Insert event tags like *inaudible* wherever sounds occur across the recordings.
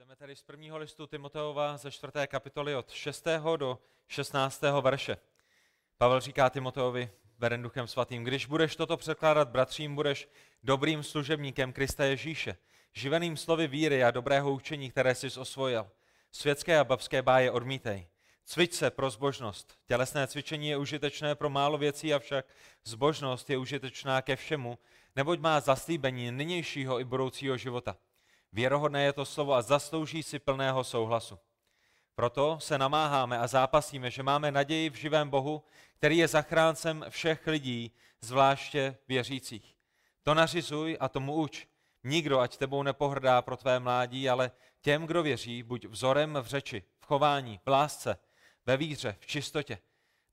Čteme tedy z prvního listu Timoteova ze čtvrté kapitoly od 6. do 16. verše. Pavel říká Timoteovi, veren duchem svatým, když budeš toto překládat bratřím, budeš dobrým služebníkem Krista Ježíše, živeným slovy víry a dobrého učení, které jsi osvojil. Světské a babské báje odmítej. Cvič se pro zbožnost. Tělesné cvičení je užitečné pro málo věcí, avšak zbožnost je užitečná ke všemu, neboť má zaslíbení nynějšího i budoucího života. Věrohodné je to slovo a zaslouží si plného souhlasu. Proto se namáháme a zápasíme, že máme naději v živém Bohu, který je zachráncem všech lidí, zvláště věřících. To nařizuj a tomu uč. Nikdo ať tebou nepohrdá pro tvé mládí, ale těm, kdo věří, buď vzorem v řeči, v chování, v lásce, ve víře, v čistotě.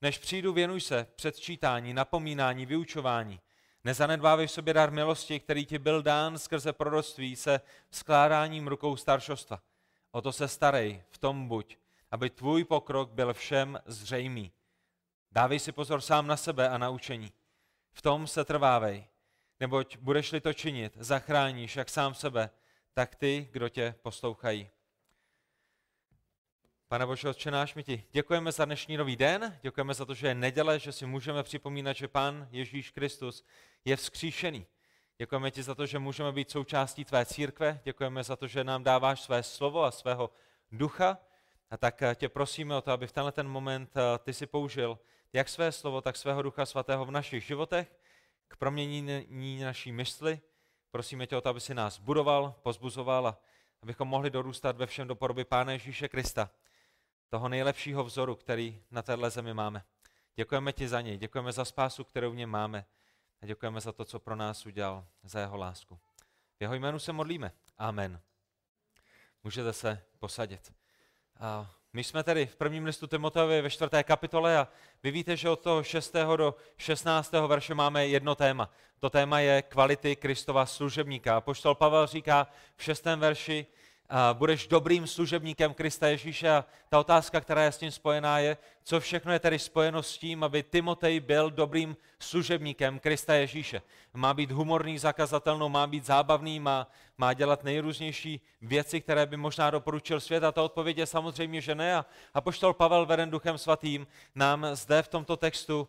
Než přijdu, věnuj se předčítání, napomínání, vyučování. Nezanedbávej v sobě dar milosti, který ti byl dán skrze proroctví se skládáním rukou staršostva. O to se starej, v tom buď, aby tvůj pokrok byl všem zřejmý. Dávej si pozor sám na sebe a na učení. V tom se trvávej, neboť budeš-li to činit, zachráníš jak sám sebe, tak ty, kdo tě poslouchají. Pane Bože, Otče náš, my ti děkujeme za dnešní nový den, děkujeme za to, že je neděle, že si můžeme připomínat, že Pán Ježíš Kristus je vzkříšený. Děkujeme ti za to, že můžeme být součástí tvé církve, děkujeme za to, že nám dáváš své slovo a svého ducha. A tak tě prosíme o to, aby v tenhle ten moment eh, ty si použil jak své slovo, tak svého ducha svatého v našich životech, k proměnění naší mysli. Prosíme tě o to, aby si nás budoval, pozbuzoval a abychom mohli dorůstat ve všem do podoby Pána Ježíše Krista toho nejlepšího vzoru, který na téhle zemi máme. Děkujeme ti za něj, děkujeme za spásu, kterou v něm máme a děkujeme za to, co pro nás udělal, za jeho lásku. V jeho jménu se modlíme. Amen. Můžete se posadit. A my jsme tedy v prvním listu Timoteovi ve čtvrté kapitole a vy víte, že od toho 6. do 16. verše máme jedno téma. To téma je kvality Kristova služebníka. Poštol Pavel říká v šestém verši, budeš dobrým služebníkem Krista Ježíše. A ta otázka, která je s tím spojená, je, co všechno je tedy spojeno s tím, aby Timotej byl dobrým služebníkem Krista Ježíše. Má být humorný, zakazatelnou, má být zábavný, má, má dělat nejrůznější věci, které by možná doporučil svět. A ta odpověď je samozřejmě, že ne. A, poštol Pavel, veden duchem svatým, nám zde v tomto textu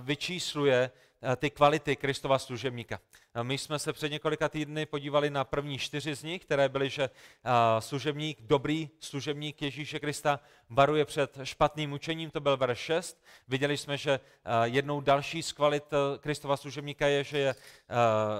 vyčísluje ty kvality Kristova služebníka. My jsme se před několika týdny podívali na první čtyři z nich, které byly, že služebník, dobrý služebník Ježíše Krista varuje před špatným učením, to byl verš 6. Viděli jsme, že jednou další z kvalit e, Kristova služebníka je, že je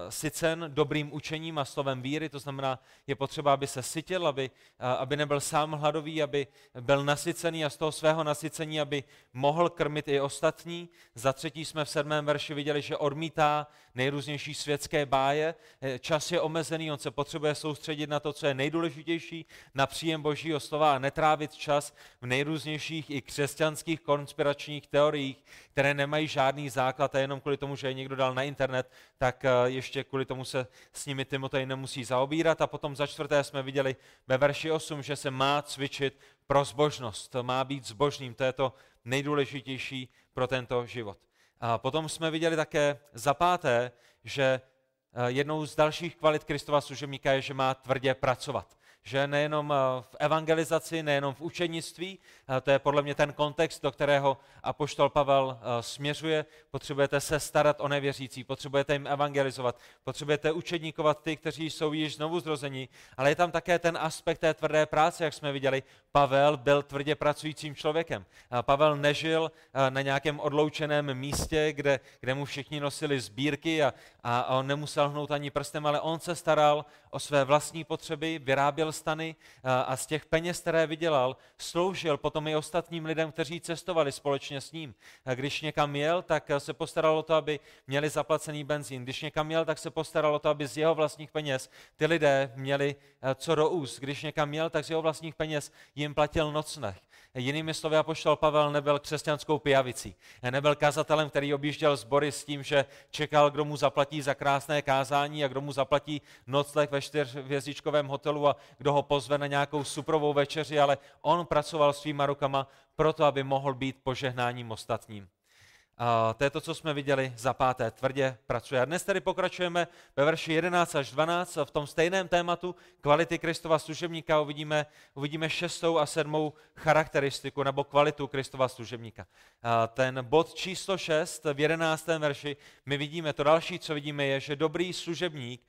sycen dobrým učením a slovem víry, to znamená, je potřeba, aby se sytil, aby, aby nebyl sám hladový, aby byl nasycený a z toho svého nasycení, aby mohl krmit i ostatní. Za třetí jsme v sedmém verši viděli, že odmítá nejrůznější světské báje. Eh, čas je omezený, on se potřebuje soustředit na to, co je nejdůležitější, na příjem božího slova a netrávit čas v nejrůznějších i křesťanských konspiračních teoriích, které nemají žádný základ a jenom kvůli tomu, že je někdo dal na internet, tak eh, ještě kvůli tomu se s nimi Timotej nemusí zaobírat. A potom za čtvrté jsme viděli ve verši 8, že se má cvičit pro zbožnost, má být zbožným, to je to nejdůležitější pro tento život. A potom jsme viděli také za páté, že eh, jednou z dalších kvalit Kristova služebníka je, že má tvrdě pracovat. Že nejenom eh, v evangelizaci, nejenom v učenictví, to je podle mě ten kontext, do kterého apoštol Pavel eh, směřuje, potřebujete se starat o nevěřící, potřebujete jim evangelizovat, potřebujete učedníkovat ty, kteří jsou již znovu zrození, ale je tam také ten aspekt té tvrdé práce, jak jsme viděli. Pavel byl tvrdě pracujícím člověkem. Pavel nežil na nějakém odloučeném místě, kde, kde mu všichni nosili sbírky a, a on nemusel hnout ani prstem, ale on se staral o své vlastní potřeby, vyráběl stany a z těch peněz, které vydělal, sloužil potom i ostatním lidem, kteří cestovali společně s ním. A když někam jel, tak se postaralo to, aby měli zaplacený benzín. Když někam jel, tak se postaralo to, aby z jeho vlastních peněz ty lidé měli co do úst. Když někam jel, tak z jeho vlastních peněz jim platil nocnech. Jinými slovy, apoštol Pavel nebyl křesťanskou pijavicí. Nebyl kazatelem, který objížděl sbory s tím, že čekal, kdo mu zaplatí za krásné kázání a kdo mu zaplatí nocleh ve čtyřhvězdičkovém hotelu a kdo ho pozve na nějakou suprovou večeři, ale on pracoval svýma rukama proto, aby mohl být požehnáním ostatním. To je to, co jsme viděli za páté, tvrdě pracuje. A dnes tedy pokračujeme ve verši 11 až 12 v tom stejném tématu kvality Kristova služebníka uvidíme, uvidíme šestou a sedmou charakteristiku nebo kvalitu Kristova služebníka. Ten bod číslo 6 v 11. verši my vidíme, to další, co vidíme, je, že dobrý služebník,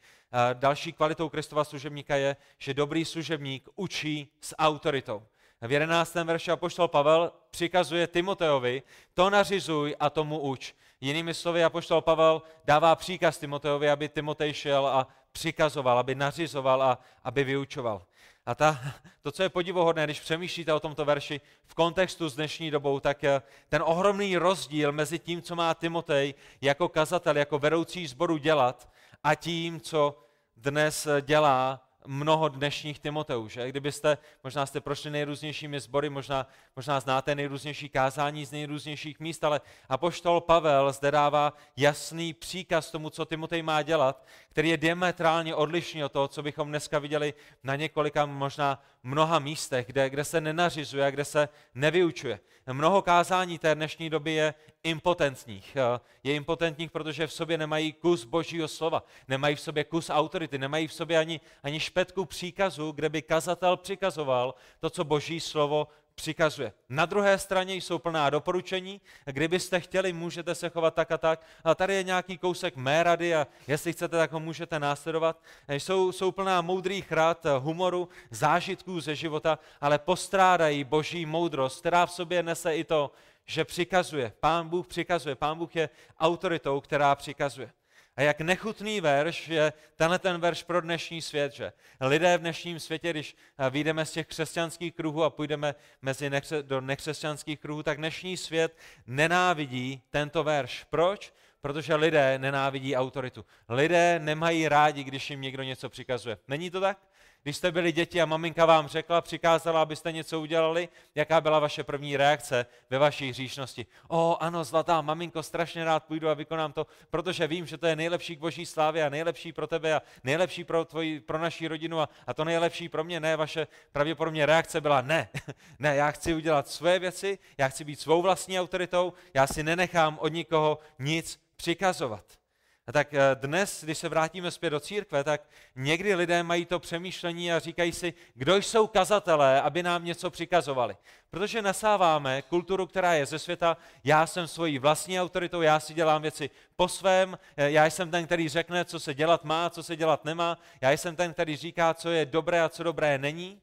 další kvalitou Kristova služebníka je, že dobrý služebník učí s autoritou v 11. verši apoštol Pavel přikazuje Timoteovi, to nařizuj a tomu uč. Jinými slovy, apoštol Pavel dává příkaz Timoteovi, aby Timotej šel a přikazoval, aby nařizoval a aby vyučoval. A ta, to, co je podivohodné, když přemýšlíte o tomto verši v kontextu s dnešní dobou, tak eh, ten ohromný rozdíl mezi tím, co má Timotej jako kazatel, jako vedoucí sboru dělat a tím, co dnes dělá mnoho dnešních že? Kdybyste, možná jste prošli nejrůznějšími sbory, možná, možná znáte nejrůznější kázání z nejrůznějších míst, ale apoštol Pavel zde dává jasný příkaz tomu, co Timotej má dělat, který je diametrálně odlišný od toho, co bychom dneska viděli na několika, možná mnoha místech, kde, kde se nenařizuje, kde se nevyučuje. Mnoho kázání té dnešní doby je impotentních. Je impotentních, protože v sobě nemají kus božího slova, nemají v sobě kus autority, nemají v sobě ani, ani špetku příkazu, kde by kazatel přikazoval to, co boží slovo přikazuje. Na druhé straně jsou plná doporučení. Kdybyste chtěli, můžete se chovat tak a tak. A tady je nějaký kousek mé rady a jestli chcete, tak ho můžete následovat. Jsou, jsou plná moudrých rad, humoru, zážitků ze života, ale postrádají boží moudrost, která v sobě nese i to, že přikazuje. Pán Bůh přikazuje. Pán Bůh je autoritou, která přikazuje. A jak nechutný verš je tenhle ten verš pro dnešní svět, že lidé v dnešním světě, když eh, vyjdeme z těch křesťanských kruhů a půjdeme mezi nekře- do nekřesťanských kruhů, tak dnešní svět nenávidí tento verš. Proč? Protože lidé nenávidí autoritu. Lidé nemají rádi, když jim někdo něco přikazuje. Není to tak? Když jste byli děti a maminka vám řekla, přikázala, abyste něco udělali, jaká byla vaše první reakce ve vaší hříšnosti? O, ano, zlatá maminko, strašně rád půjdu a vykonám to, protože vím, že to je nejlepší k boží slávě a nejlepší pro tebe a nejlepší pro, tvoji, pro naší rodinu a, a to nejlepší pro mě. Ne, vaše pravděpodobně reakce byla ne. *laughs* ne, já chci udělat své věci, já chci být svou vlastní autoritou, já si nenechám od nikoho nic přikazovat. A tak eh, dnes, když se vrátíme zpět do církve, tak někdy lidé mají to přemýšlení a říkají si, kdo jsou kazatelé, aby nám něco přikazovali. Protože nasáváme kulturu, která je ze světa, já jsem svojí vlastní autoritou, já si dělám věci po svém, eh, já jsem ten, který řekne, co se dělat má, co se dělat nemá, já jsem ten, který říká, co je dobré a co dobré není.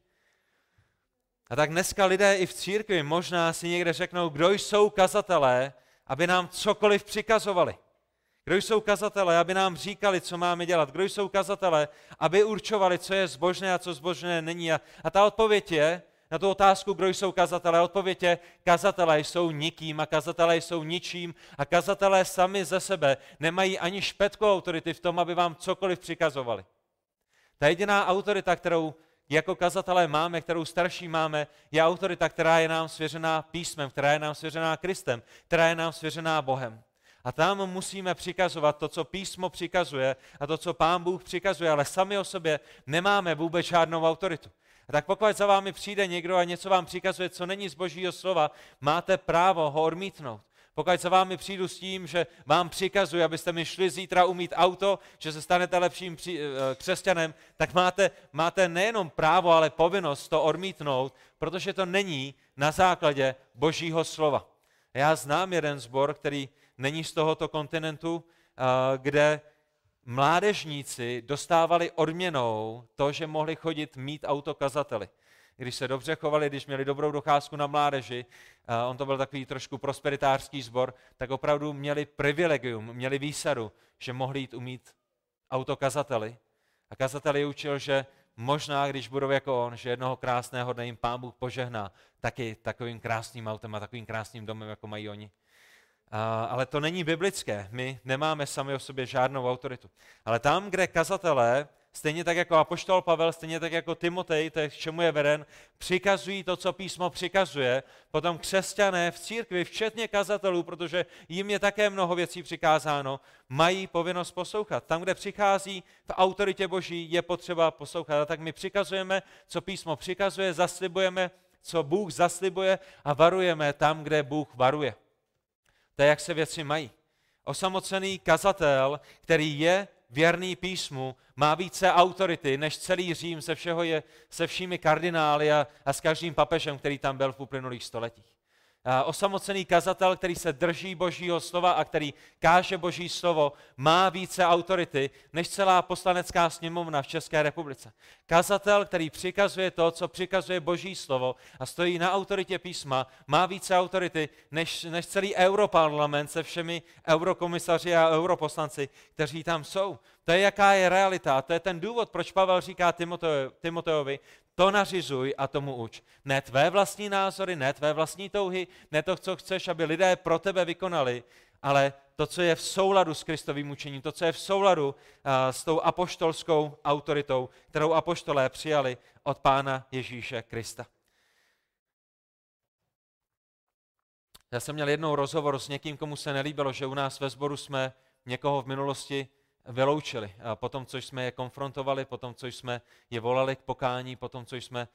A tak dneska lidé i v církvi možná si někde řeknou, kdo jsou kazatelé, aby nám cokoliv přikazovali. Kdo jsou kazatelé, aby nám říkali, co máme dělat? Kdo jsou kazatelé, aby určovali, co je zbožné a co zbožné není? A, a ta odpověď je, na tu otázku, kdo jsou kazatelé, odpověď je, kazatelé jsou nikým a kazatelé jsou ničím a kazatelé sami ze sebe nemají ani špetku autority v tom, aby vám cokoliv přikazovali. Ta jediná autorita, kterou jako kazatelé máme, kterou starší máme, je autorita, která je nám svěřená písmem, která je nám svěřená Kristem, která je nám svěřená Bohem. A tam musíme přikazovat to, co písmo přikazuje a to, co pán Bůh přikazuje, ale sami o sobě nemáme vůbec žádnou autoritu. A tak pokud za vámi přijde někdo a něco vám přikazuje, co není z božího slova, máte právo ho odmítnout. Pokud za vámi přijdu s tím, že vám přikazuji, abyste mi šli zítra umít auto, že se stanete lepším eh, křesťanem, tak máte, máte nejenom právo, ale povinnost to odmítnout, protože to není na základě božího slova. Já znám jeden zbor, který není z tohoto kontinentu, eh, kde mládežníci dostávali odměnou to, že mohli chodit mít autokazateli. Když se dobře chovali, když měli dobrou docházku na mládeži, eh, on to byl takový trošku prosperitářský sbor, tak opravdu měli privilegium, měli výsadu, že mohli jít umít autokazateli. A kazatel je učil, že možná, když budou jako on, že jednoho krásného dne jim pán Bůh požehná taky takovým krásným autem a takovým krásným domem, jako mají oni. Ale to není biblické. My nemáme sami o sobě žádnou autoritu. Ale tam, kde kazatelé, stejně tak jako Apoštol Pavel, stejně tak jako Timotej, to je, k čemu je veden, přikazují to, co písmo přikazuje, potom křesťané v církvi, včetně kazatelů, protože jim je také mnoho věcí přikázáno, mají povinnost poslouchat. Tam, kde přichází v autoritě Boží, je potřeba poslouchat. A tak my přikazujeme, co písmo přikazuje, zaslibujeme, co Bůh zaslibuje a varujeme tam, kde Bůh varuje. To je, jak se věci mají. Osamocený kazatel, který je věrný písmu, má více autority než celý Řím se, všeho je, se všemi kardinály a, a s každým papežem, který tam byl v uplynulých stoletích osamocený kazatel, který se drží Božího slova a který káže Boží slovo, má více autority než celá poslanecká sněmovna v České republice. Kazatel, který přikazuje to, co přikazuje Boží slovo a stojí na autoritě písma, má více autority než, než celý europarlament se všemi eurokomisaři a europoslanci, kteří tam jsou. To je, jaká je realita. A to je ten důvod, proč Pavel říká Timoteovi, to nařizuj a tomu uč. Ne tvé vlastní názory, ne tvé vlastní touhy, ne to, co chceš, aby lidé pro tebe vykonali, ale to, co je v souladu s Kristovým učením, to, co je v souladu s tou apoštolskou autoritou, kterou apoštolé přijali od Pána Ježíše Krista. Já jsem měl jednou rozhovor s někým, komu se nelíbilo, že u nás ve sboru jsme někoho v minulosti vyloučili. Potom, co jsme je konfrontovali, potom, co jsme je volali k pokání, potom, co jsme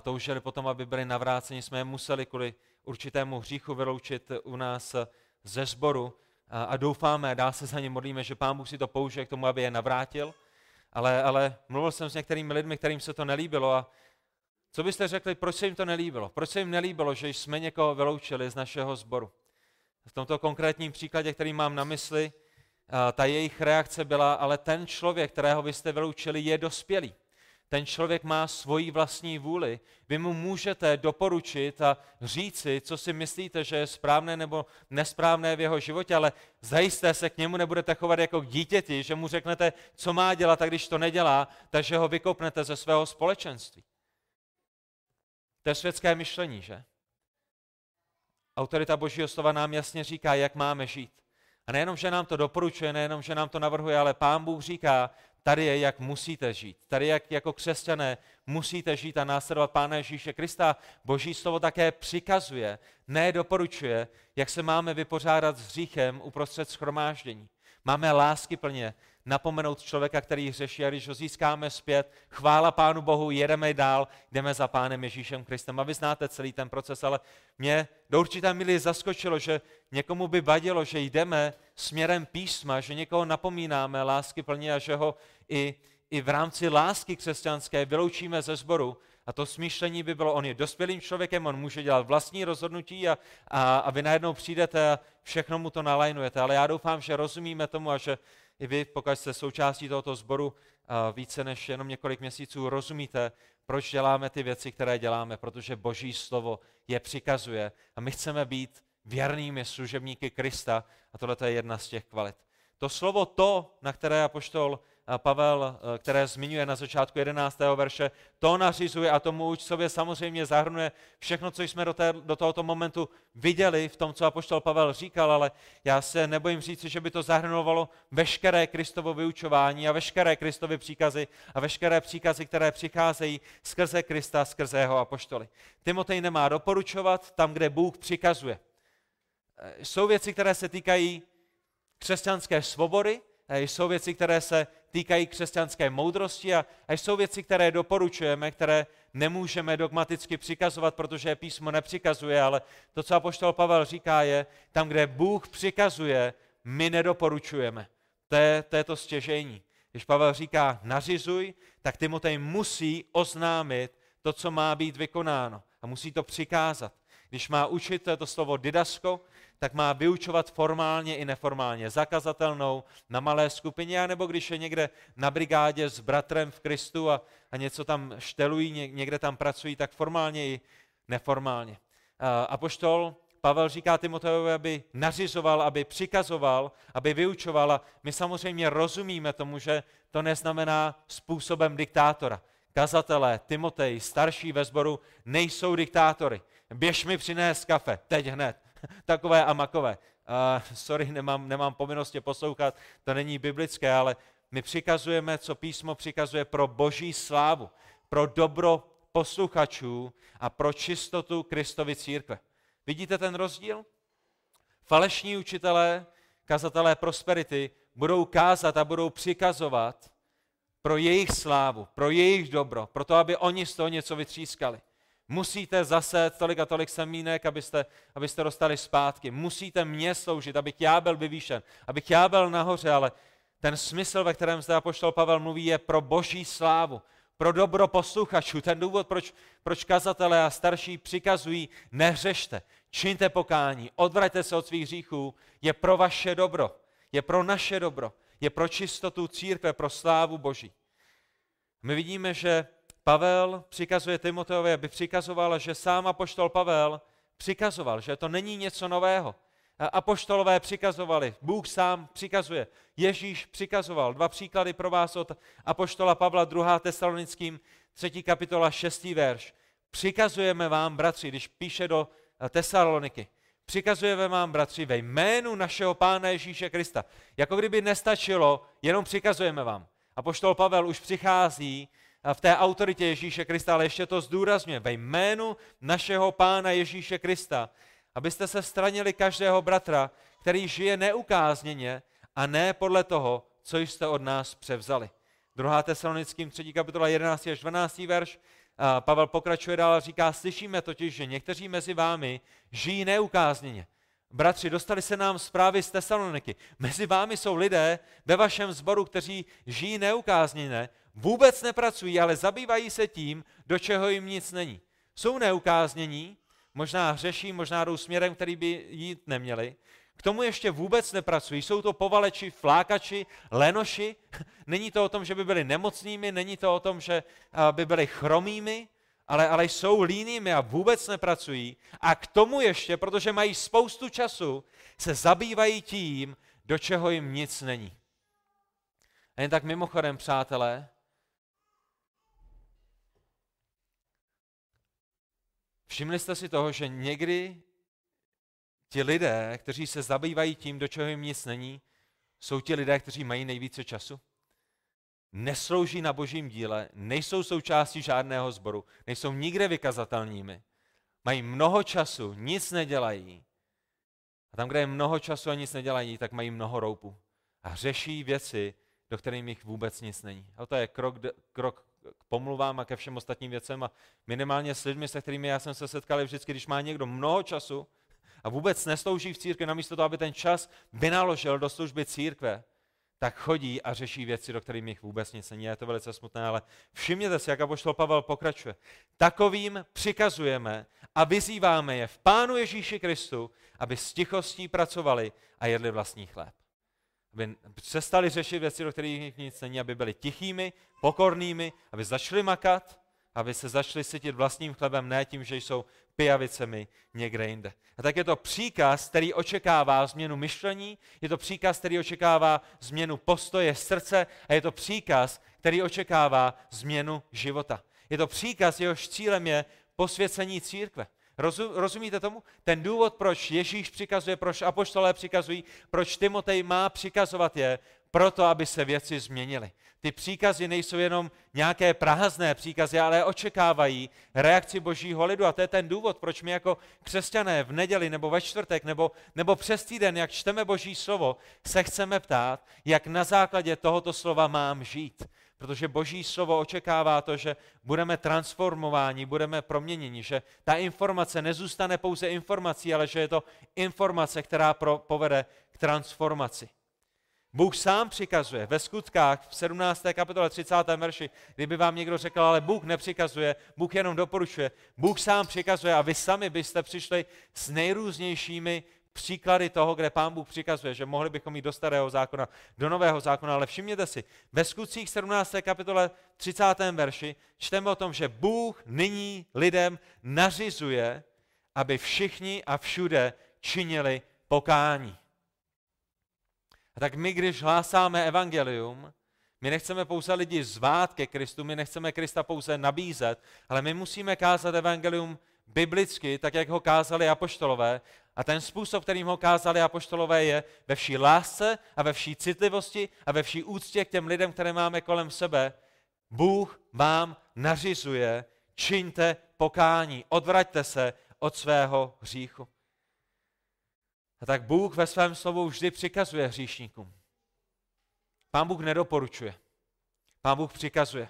toužili potom, aby byli navráceni, jsme je museli kvůli určitému hříchu vyloučit u nás ze sboru a doufáme, dá se za ně modlíme, že Pán Bůh si to použije k tomu, aby je navrátil. Ale, ale mluvil jsem s některými lidmi, kterým se to nelíbilo a co byste řekli, proč se jim to nelíbilo? Proč se jim nelíbilo, že jsme někoho vyloučili z našeho sboru? V tomto konkrétním příkladě, který mám na mysli, ta jejich reakce byla, ale ten člověk, kterého vy jste vyloučili, je dospělý. Ten člověk má svoji vlastní vůli. Vy mu můžete doporučit a říci, co si myslíte, že je správné nebo nesprávné v jeho životě, ale zajisté se k němu nebudete chovat jako k dítěti, že mu řeknete, co má dělat a když to nedělá, takže ho vykopnete ze svého společenství. To je světské myšlení, že? Autorita Božího slova nám jasně říká, jak máme žít. A nejenom, že nám to doporučuje, nejenom, že nám to navrhuje, ale Pán Bůh říká, tady je, jak musíte žít. Tady, jak jako křesťané musíte žít a následovat Pána Ježíše Krista. Boží slovo také přikazuje, ne doporučuje, jak se máme vypořádat s hříchem uprostřed schromáždění. Máme lásky plně napomenout člověka, který hřeší a když ho získáme zpět, chvála Pánu Bohu, jedeme dál, jdeme za Pánem Ježíšem Kristem. A vy znáte celý ten proces, ale mě do určité míry zaskočilo, že někomu by vadilo, že jdeme směrem písma, že někoho napomínáme lásky plně a že ho i, i v rámci lásky křesťanské vyloučíme ze sboru. A to smýšlení by bylo, on je dospělým člověkem, on může dělat vlastní rozhodnutí a, a, a vy najednou přijdete a všechno mu to nalajnujete. Ale já doufám, že rozumíme tomu a že i vy, pokud jste součástí tohoto sboru více než jenom několik měsíců, rozumíte, proč děláme ty věci, které děláme, protože Boží slovo je přikazuje a my chceme být věrnými služebníky Krista a tohle je jedna z těch kvalit. To slovo to, na které apoštol Pavel, eh, které zmiňuje na začátku 11. verše, to nařizuje a tomu už sobě samozřejmě zahrnuje všechno, co jsme do, té, do tohoto momentu viděli v tom, co apoštol Pavel říkal, ale já se nebojím říci, že by to zahrnovalo veškeré Kristovo vyučování a veškeré Kristovy příkazy a veškeré příkazy, které přicházejí skrze Krista, skrze jeho apoštoly. Timotej nemá doporučovat tam, kde Bůh přikazuje. Eh, jsou věci, které se týkají křesťanské svobody, eh, jsou věci, které se týkají křesťanské moudrosti a, a jsou věci, které doporučujeme, které nemůžeme dogmaticky přikazovat, protože písmo nepřikazuje, ale to, co apoštol Pavel říká, je, tam, kde Bůh přikazuje, my nedoporučujeme. To je to, je to stěžení. Když Pavel říká nařizuj, tak Timotej musí oznámit to, co má být vykonáno a musí to přikázat. Když má učit, to je to slovo didasko, tak má vyučovat formálně i neformálně, zakazatelnou na malé skupině, nebo když je někde na brigádě s bratrem v Kristu a, a něco tam štelují, někde tam pracují, tak formálně i neformálně. A poštol Pavel říká Timoteovi, aby nařizoval, aby přikazoval, aby vyučoval a my samozřejmě rozumíme tomu, že to neznamená způsobem diktátora. Kazatelé, Timotej, starší ve sboru, nejsou diktátory. Běž mi přinést kafe, teď hned. *laughs* takové a makové. Uh, sorry, nemám, nemám povinnost tě poslouchat, to není biblické, ale my přikazujeme, co písmo přikazuje pro boží slávu, pro dobro posluchačů a pro čistotu Kristovy církve. Vidíte ten rozdíl? Falešní učitelé, kazatelé prosperity budou kázat a budou přikazovat pro jejich slávu, pro jejich dobro, pro to, aby oni z toho něco vytřískali. Musíte zase tolik a tolik semínek, abyste, abyste dostali zpátky. Musíte mě sloužit, abych já byl vyvýšen, abych já byl nahoře, ale ten smysl, ve kterém zde apoštol Pavel mluví, je pro boží slávu, pro dobro posluchačů. Ten důvod, proč, proč kazatelé a starší přikazují, nehřešte, čiňte pokání, odvraťte se od svých hříchů, je pro vaše dobro, je pro naše dobro, je pro čistotu církve, pro slávu Boží. My vidíme, že Pavel přikazuje Timoteovi, aby přikazoval, že sám apoštol Pavel přikazoval, že to není něco nového. Apoštolové přikazovali, Bůh sám přikazuje, Ježíš přikazoval. Dva příklady pro vás od apoštola Pavla 2. tesalonickým 3. kapitola 6. verš. Přikazujeme vám, bratři, když píše do Tesaloniky, přikazujeme vám, bratři, ve jménu našeho Pána Ježíše Krista. Jako kdyby nestačilo, jenom přikazujeme vám. Apoštol Pavel už přichází v té autoritě Ježíše Krista, ale ještě to zdůrazňuje. Ve jménu našeho Pána Ježíše Krista, abyste se stranili každého bratra, který žije neukázněně a ne podle toho, co jste od nás převzali. 2. Tesalonickým 3. kapitola 11. až 12. verš. Pavel pokračuje dál a říká, slyšíme totiž, že někteří mezi vámi žijí neukázněně. Bratři, dostali se nám zprávy z Tesaloniky. Mezi vámi jsou lidé ve vašem sboru, kteří žijí neukázněně, vůbec nepracují, ale zabývají se tím, do čeho jim nic není. Jsou neukáznění, možná hřeší, možná jdou směrem, který by jít neměli. K tomu ještě vůbec nepracují. Jsou to povaleči, flákači, lenoši. *laughs* Není to o tom, že by byli nemocnými, není to o tom, že by byli chromými, ale, ale jsou línými a vůbec nepracují. A k tomu ještě, protože mají spoustu času, se zabývají tím, do čeho jim nic není. A jen tak mimochodem, přátelé, Všimli jste si toho, že někdy ti lidé, kteří se zabývají tím, do čeho jim nic není, jsou ti lidé, kteří mají nejvíce času? Neslouží na božím díle, nejsou součástí žádného sboru, nejsou nikde vykazatelnými, mají mnoho času, nic nedělají. A tam, kde je mnoho času a nic nedělají, tak mají mnoho roupu. A řeší věci, do kterých jich vůbec nic není. A to je krok, krok k pomluvám a ke všem ostatním věcem a minimálně s lidmi, se kterými já jsem se setkal, vždycky, když má někdo mnoho času a vůbec neslouží v církvi, namísto toho, aby ten čas vynaložil do služby církve, tak chodí a řeší věci, do kterých jich vůbec nic není. Je to velice smutné, ale všimněte si, jak apoštol Pavel pokračuje. Takovým přikazujeme a vyzýváme je v Pánu Ježíši Kristu, aby s tichostí pracovali a jedli vlastní chléb aby přestali řešit věci, do kterých nic není, aby byli tichými, pokornými, aby začali makat, aby se začali cítit vlastním chlebem, ne tím, že jsou pijavicemi někde jinde. A tak je to příkaz, který očekává změnu myšlení, je to příkaz, který očekává změnu postoje srdce a je to příkaz, který očekává změnu života. Je to příkaz, jehož cílem je posvěcení církve. Rozumíte tomu? Ten důvod, proč Ježíš přikazuje, proč apoštolé přikazují, proč Timotej má přikazovat je, proto, aby se věci změnily. Ty příkazy nejsou jenom nějaké prázdné příkazy, ale očekávají reakci božího lidu. A to je ten důvod, proč my jako křesťané v neděli nebo ve čtvrtek nebo, nebo přes týden, jak čteme boží slovo, se chceme ptát, jak na základě tohoto slova mám žít. Protože Boží slovo očekává to, že budeme transformováni, budeme proměněni, že ta informace nezůstane pouze informací, ale že je to informace, která pro, povede k transformaci. Bůh sám přikazuje ve skutkách v 17. kapitole 30. verši, kdyby vám někdo řekl, ale Bůh nepřikazuje, Bůh jenom doporučuje. Bůh sám přikazuje a vy sami byste přišli s nejrůznějšími příklady toho, kde pán Bůh přikazuje, že mohli bychom jít do starého zákona, do nového zákona, ale všimněte si, ve skutcích 17. kapitole 30. verši čteme o tom, že Bůh nyní lidem nařizuje, aby všichni a všude činili pokání. A tak my, když hlásáme evangelium, my nechceme pouze lidi zvát ke Kristu, my nechceme Krista pouze nabízet, ale my musíme kázat evangelium biblicky, tak jak ho kázali apoštolové. A ten způsob, kterým ho kázali apoštolové, je ve vší lásce a ve vší citlivosti a ve vší úctě k těm lidem, které máme kolem sebe. Bůh vám nařizuje, čiňte pokání, odvraťte se od svého hříchu. A tak Bůh ve svém slovu vždy přikazuje hříšníkům. Pán Bůh nedoporučuje. Pán Bůh přikazuje.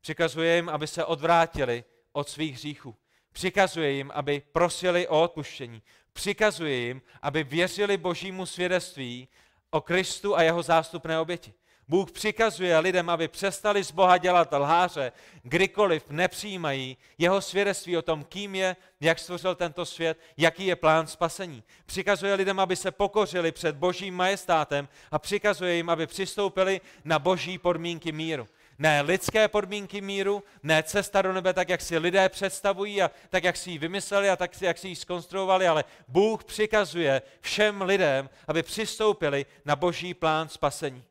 Přikazuje jim, aby se odvrátili od svých hříchů. Přikazuje jim, aby prosili o odpuštění. Přikazuje jim, aby věřili božímu svědectví o Kristu a jeho zástupné oběti. Bůh přikazuje lidem, aby přestali z Boha dělat lháře, kdykoliv nepřijímají jeho svědectví o tom, kým je, jak stvořil tento svět, jaký je plán spasení. Přikazuje lidem, aby se pokořili před božím majestátem a přikazuje jim, aby přistoupili na boží podmínky míru. Ne lidské podmínky míru, ne cesta do nebe tak, jak si lidé představují a tak, jak si ji vymysleli a tak, jak si ji skonstruovali, ale Bůh přikazuje všem lidem, aby přistoupili na boží plán spasení.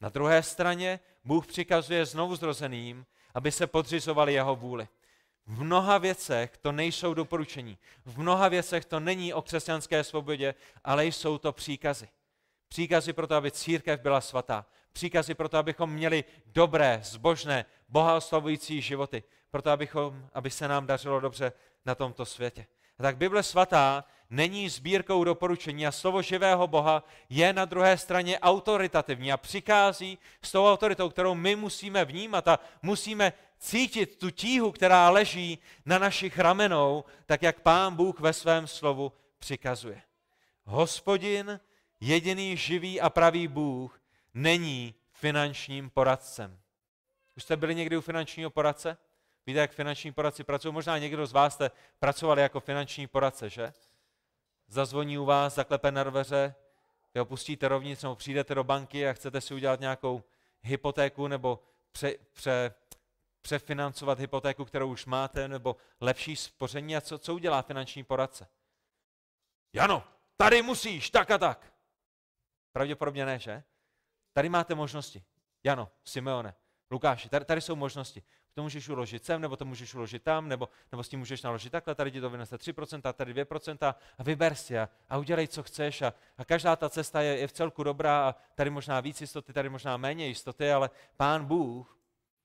Na druhé straně Bůh přikazuje znovu zrozeným, aby se podřizovali jeho vůli. V mnoha věcech to nejsou doporučení. V mnoha věcech to není o křesťanské svobodě, ale jsou to příkazy. Příkazy pro to, aby církev byla svatá. Příkazy pro to, abychom měli dobré, zbožné, boha oslavující životy. Proto, abychom, aby se nám dařilo dobře na tomto světě. A tak Bible svatá není sbírkou doporučení a slovo živého Boha je na druhé straně autoritativní a přichází s tou autoritou, kterou my musíme vnímat a musíme cítit tu tíhu, která leží na našich ramenou, tak jak Pán Bůh ve svém slovu přikazuje. Hospodin, jediný živý a pravý Bůh, není finančním poradcem. Už jste byli někdy u finančního poradce? Víte, jak finanční poradci pracují? Možná někdo z vás jste pracovali jako finanční poradce, že? Zazvoní u vás, zaklepe na dveře, vy opustíte rovnic, nebo přijdete do banky a chcete si udělat nějakou hypotéku nebo pře, pře, přefinancovat hypotéku, kterou už máte, nebo lepší spoření. A co, co udělá finanční poradce? Jano, tady musíš, tak a tak. Pravděpodobně ne, že? Tady máte možnosti. Jano, Simeone, Lukáši, tady, tady jsou možnosti to můžeš uložit sem, nebo to můžeš uložit tam, nebo, nebo s tím můžeš naložit takhle, tady ti to vynese 3%, tady 2% a vyber si a, a udělej, co chceš. A, a každá ta cesta je, je v celku dobrá a tady možná víc jistoty, tady možná méně jistoty, ale pán Bůh,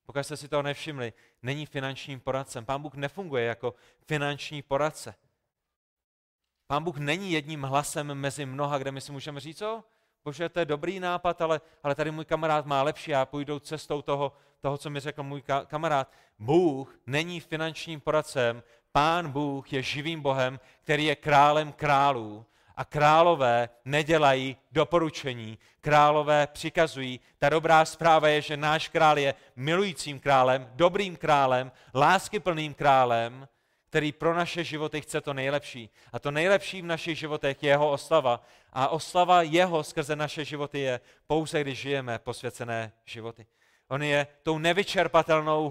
pokud jste si toho nevšimli, není finančním poradcem. Pán Bůh nefunguje jako finanční poradce. Pán Bůh není jedním hlasem mezi mnoha, kde my si můžeme říct, co? Bože, to je dobrý nápad, ale, ale tady můj kamarád má lepší, já půjdu cestou toho, toho, co mi řekl můj kamarád. Bůh není finančním poradcem, Pán Bůh je živým Bohem, který je králem králů. A králové nedělají doporučení, králové přikazují. Ta dobrá zpráva je, že náš král je milujícím králem, dobrým králem, láskyplným králem, který pro naše životy chce to nejlepší. A to nejlepší v našich životech je jeho oslava. A oslava jeho skrze naše životy je pouze, když žijeme posvěcené životy. On je tou nevyčerpatelnou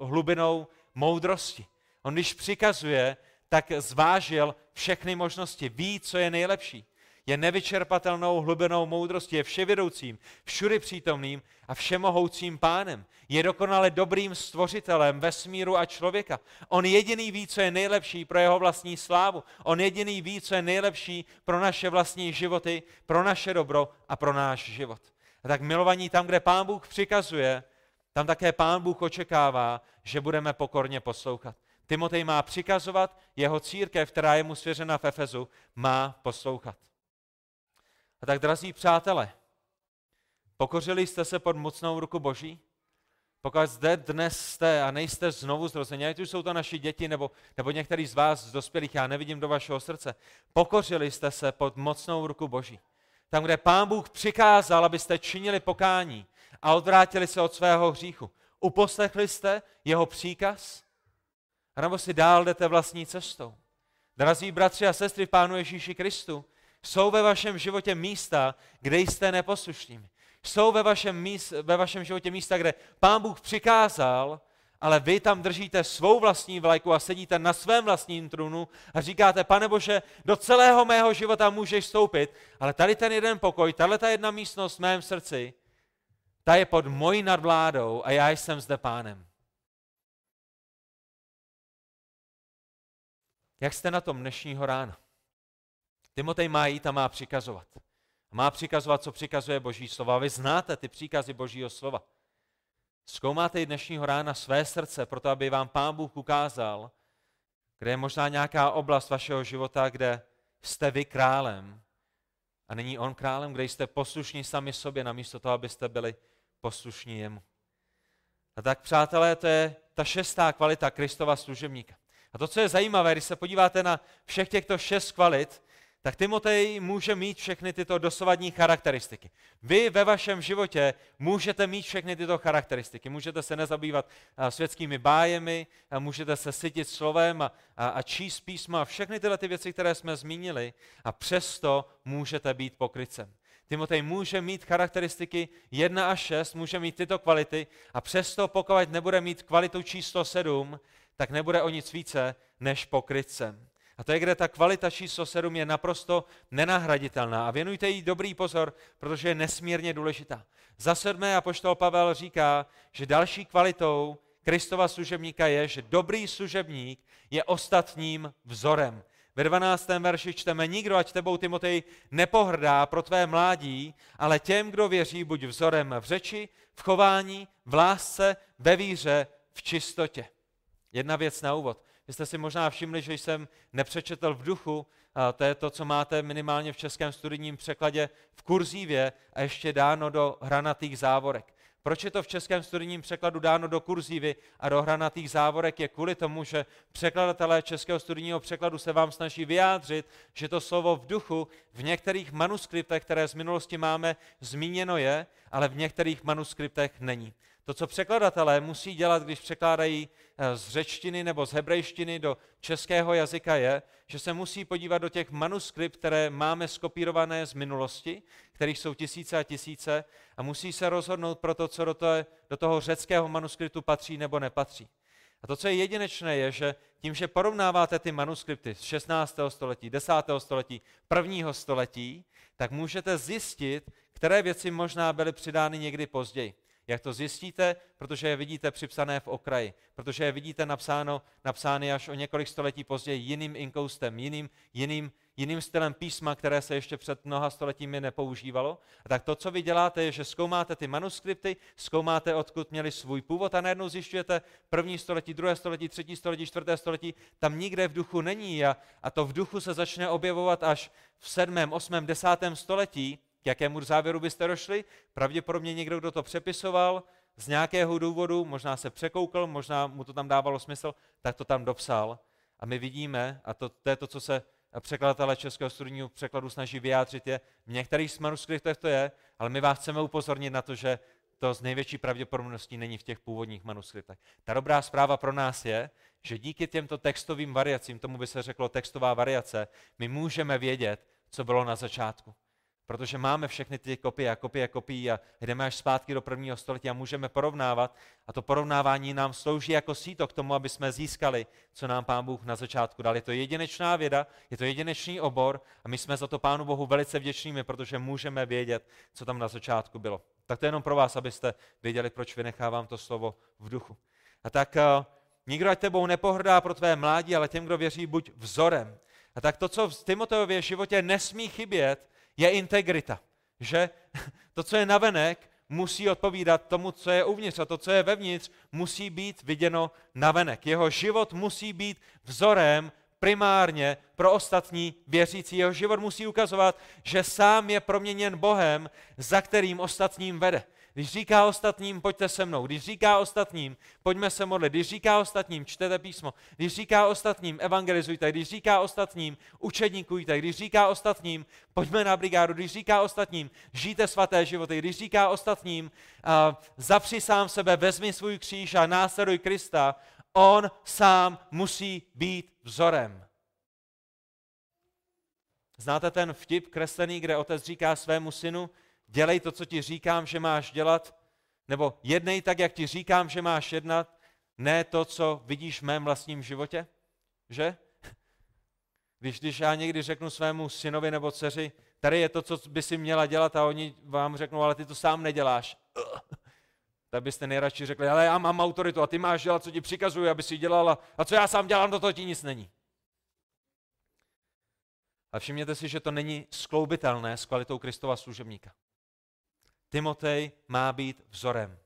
hlubinou moudrosti. On když přikazuje, tak zvážil všechny možnosti, ví, co je nejlepší. Je nevyčerpatelnou hlubinou moudrosti, je vševědoucím, všudy přítomným a všemohoucím pánem. Je dokonale dobrým stvořitelem vesmíru a člověka. On jediný ví, co je nejlepší pro jeho vlastní slávu. On jediný ví, co je nejlepší pro naše vlastní životy, pro naše dobro a pro náš život. A tak milovaní tam, kde Pán Bůh přikazuje, tam také Pán Bůh očekává, že budeme pokorně poslouchat. Timotej má přikazovat, jeho církev, která je mu svěřena v Efezu, má poslouchat. A tak, drazí přátelé, pokořili jste se pod mocnou ruku Boží? Pokud zde dnes jste a nejste znovu zrození, ať už jsou to naši děti nebo, nebo některý z vás z dospělých, já nevidím do vašeho srdce, pokořili jste se pod mocnou ruku Boží. Tam, kde Pán Bůh přikázal, abyste činili pokání a odvrátili se od svého hříchu. Uposlechli jste jeho příkaz? A nebo si dál jdete vlastní cestou? Drazí bratři a sestry v Pánu Ježíši Kristu, jsou ve vašem životě místa, kde jste neposlušnými. Jsou ve vašem, míst, ve vašem životě místa, kde Pán Bůh přikázal, ale vy tam držíte svou vlastní vlajku a sedíte na svém vlastním trůnu a říkáte, pane Bože, do celého mého života můžeš vstoupit, ale tady ten jeden pokoj, tahle ta jedna místnost v mém srdci, ta je pod mojí nadvládou a já jsem zde pánem. Jak jste na tom dnešního rána? Timotej má jít a má přikazovat. Má přikazovat, co přikazuje Boží slova. Vy znáte ty příkazy Božího slova. Zkoumáte i dnešního rána své srdce, proto aby vám Pán Bůh ukázal, kde je možná nějaká oblast vašeho života, kde jste vy králem a není on králem, kde jste poslušní sami sobě, namísto toho, abyste byli poslušní jemu. A tak, přátelé, to je ta šestá kvalita Kristova služebníka. A to, co je zajímavé, když se podíváte na všech těchto šest kvalit, tak Timotej může mít všechny tyto dosavadní charakteristiky. Vy ve vašem životě můžete mít všechny tyto charakteristiky. Můžete se nezabývat světskými bájemi, můžete se sytit slovem a, a, a číst písma a všechny tyhle ty věci, které jsme zmínili a přesto můžete být pokrycem. Timotej může mít charakteristiky 1 až 6, může mít tyto kvality a přesto pokud nebude mít kvalitu číslo 7, tak nebude o nic více než pokrytcem. A to je, kde ta kvalita číslo 7 je naprosto nenahraditelná. A věnujte jí dobrý pozor, protože je nesmírně důležitá. Za sedmé apoštol Pavel říká, že další kvalitou Kristova služebníka je, že dobrý služebník je ostatním vzorem. Ve 12. verši čteme, nikdo, ať tebou Timotej nepohrdá pro tvé mládí, ale těm, kdo věří, buď vzorem v řeči, v chování, v lásce, ve víře, v čistotě. Jedna věc na úvod. Vy jste si možná všimli, že jsem nepřečetl v duchu, to je to, co máte minimálně v českém studijním překladě v kurzívě a ještě dáno do hranatých závorek. Proč je to v českém studijním překladu dáno do kurzívy a do hranatých závorek? Je kvůli tomu, že překladatelé českého studijního překladu se vám snaží vyjádřit, že to slovo v duchu v některých manuskriptech, které z minulosti máme, zmíněno je, ale v některých manuskriptech není. To, co překladatelé musí dělat, když překládají eh, z řečtiny nebo z hebrejštiny do českého jazyka, je, že se musí podívat do těch manuskript, které máme skopírované z minulosti, kterých jsou tisíce a tisíce, a musí se rozhodnout pro to, co do, toho, do toho řeckého manuskriptu patří nebo nepatří. A to, co je jedinečné, je, že tím, že porovnáváte ty manuskripty z 16. století, 10. století, 1. století, tak můžete zjistit, které věci možná byly přidány někdy později. Jak to zjistíte? Protože je vidíte připsané v okraji. Protože je vidíte napsáno, napsány až o několik století později jiným inkoustem, jiným, jiným, jiným stylem písma, které se ještě před mnoha stoletími nepoužívalo. A tak to, co vy děláte, je, že zkoumáte ty manuskripty, zkoumáte, odkud měli svůj původ a najednou zjišťujete první století, druhé století, třetí století, čtvrté století, tam nikde v duchu není a, a to v duchu se začne objevovat až v sedmém, osmém, desátém století, k jakému závěru byste došli? Pravděpodobně někdo, kdo to přepisoval, z nějakého důvodu, možná se překoukl, možná mu to tam dávalo smysl, tak to tam dopsal. A my vidíme, a to, to je to, co se překladatelé českého studijního překladu snaží vyjádřit, je, v některých manuskriptech to je, ale my vás chceme upozornit na to, že to z největší pravděpodobností není v těch původních manuskriptech. Ta dobrá zpráva pro nás je, že díky těmto textovým variacím, tomu by se řeklo textová variace, my můžeme vědět, co bylo na začátku. Protože máme všechny ty kopie a kopie a kopie a jdeme až zpátky do prvního století a můžeme porovnávat. A to porovnávání nám slouží jako síto k tomu, aby jsme získali, co nám Pán Bůh na začátku dal. Je to jedinečná věda, je to jedinečný obor a my jsme za to Pánu Bohu velice vděčnými, protože můžeme vědět, co tam na začátku bylo. Tak to je jenom pro vás, abyste věděli, proč vynechávám to slovo v duchu. A tak uh, nikdo ať tebou nepohrdá pro tvé mládí, ale těm, kdo věří, buď vzorem. A tak to, co v Timotejově životě nesmí chybět, je integrita. Že to, co je navenek, musí odpovídat tomu, co je uvnitř a to, co je vevnitř, musí být viděno navenek. Jeho život musí být vzorem primárně pro ostatní věřící. Jeho život musí ukazovat, že sám je proměněn Bohem, za kterým ostatním vede. Když říká ostatním, pojďte se mnou. Když říká ostatním, pojďme se modlit. Když říká ostatním, čtete písmo. Když říká ostatním, evangelizujte. Když říká ostatním, učedníkujte. Když říká ostatním, pojďme na brigádu. Když říká ostatním, žijte svaté životy. Když říká ostatním, uh, zapři sám sebe, vezmi svůj kříž a následuj Krista, on sám musí být vzorem. Znáte ten vtip kreslený, kde otec říká svému synu, dělej to, co ti říkám, že máš dělat, nebo jednej tak, jak ti říkám, že máš jednat, ne to, co vidíš v mém vlastním životě? Že? Když, když já někdy řeknu svému synovi nebo dceři, tady je to, co by si měla dělat a oni vám řeknou, ale ty to sám neděláš. *laughs* Tak byste nejradši řekli, ale já mám autoritu a ty máš dělat, co ti přikazuju, aby si dělala. A co já sám dělám, do toho ti nic není. A všimněte si, že to není skloubitelné s kvalitou Kristova služebníka. Timotej má být vzorem.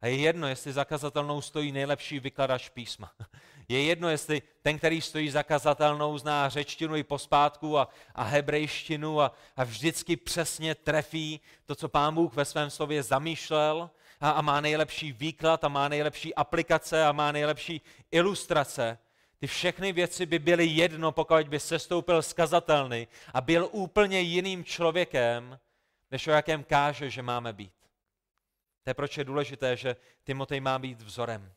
A je jedno, jestli zakazatelnou stojí nejlepší vykladač písma. *laughs* Je jedno, jestli ten, který stojí zakazatelnou, zná řečtinu i pospátku a, a hebrejštinu a, a vždycky přesně trefí to, co pán Bůh ve svém slově zamýšlel a, a má nejlepší výklad a má nejlepší aplikace a má nejlepší ilustrace. Ty všechny věci by byly jedno, pokud by sestoupil skazatelný a byl úplně jiným člověkem, než o jakém káže, že máme být. To je proč je důležité, že Timotej má být vzorem.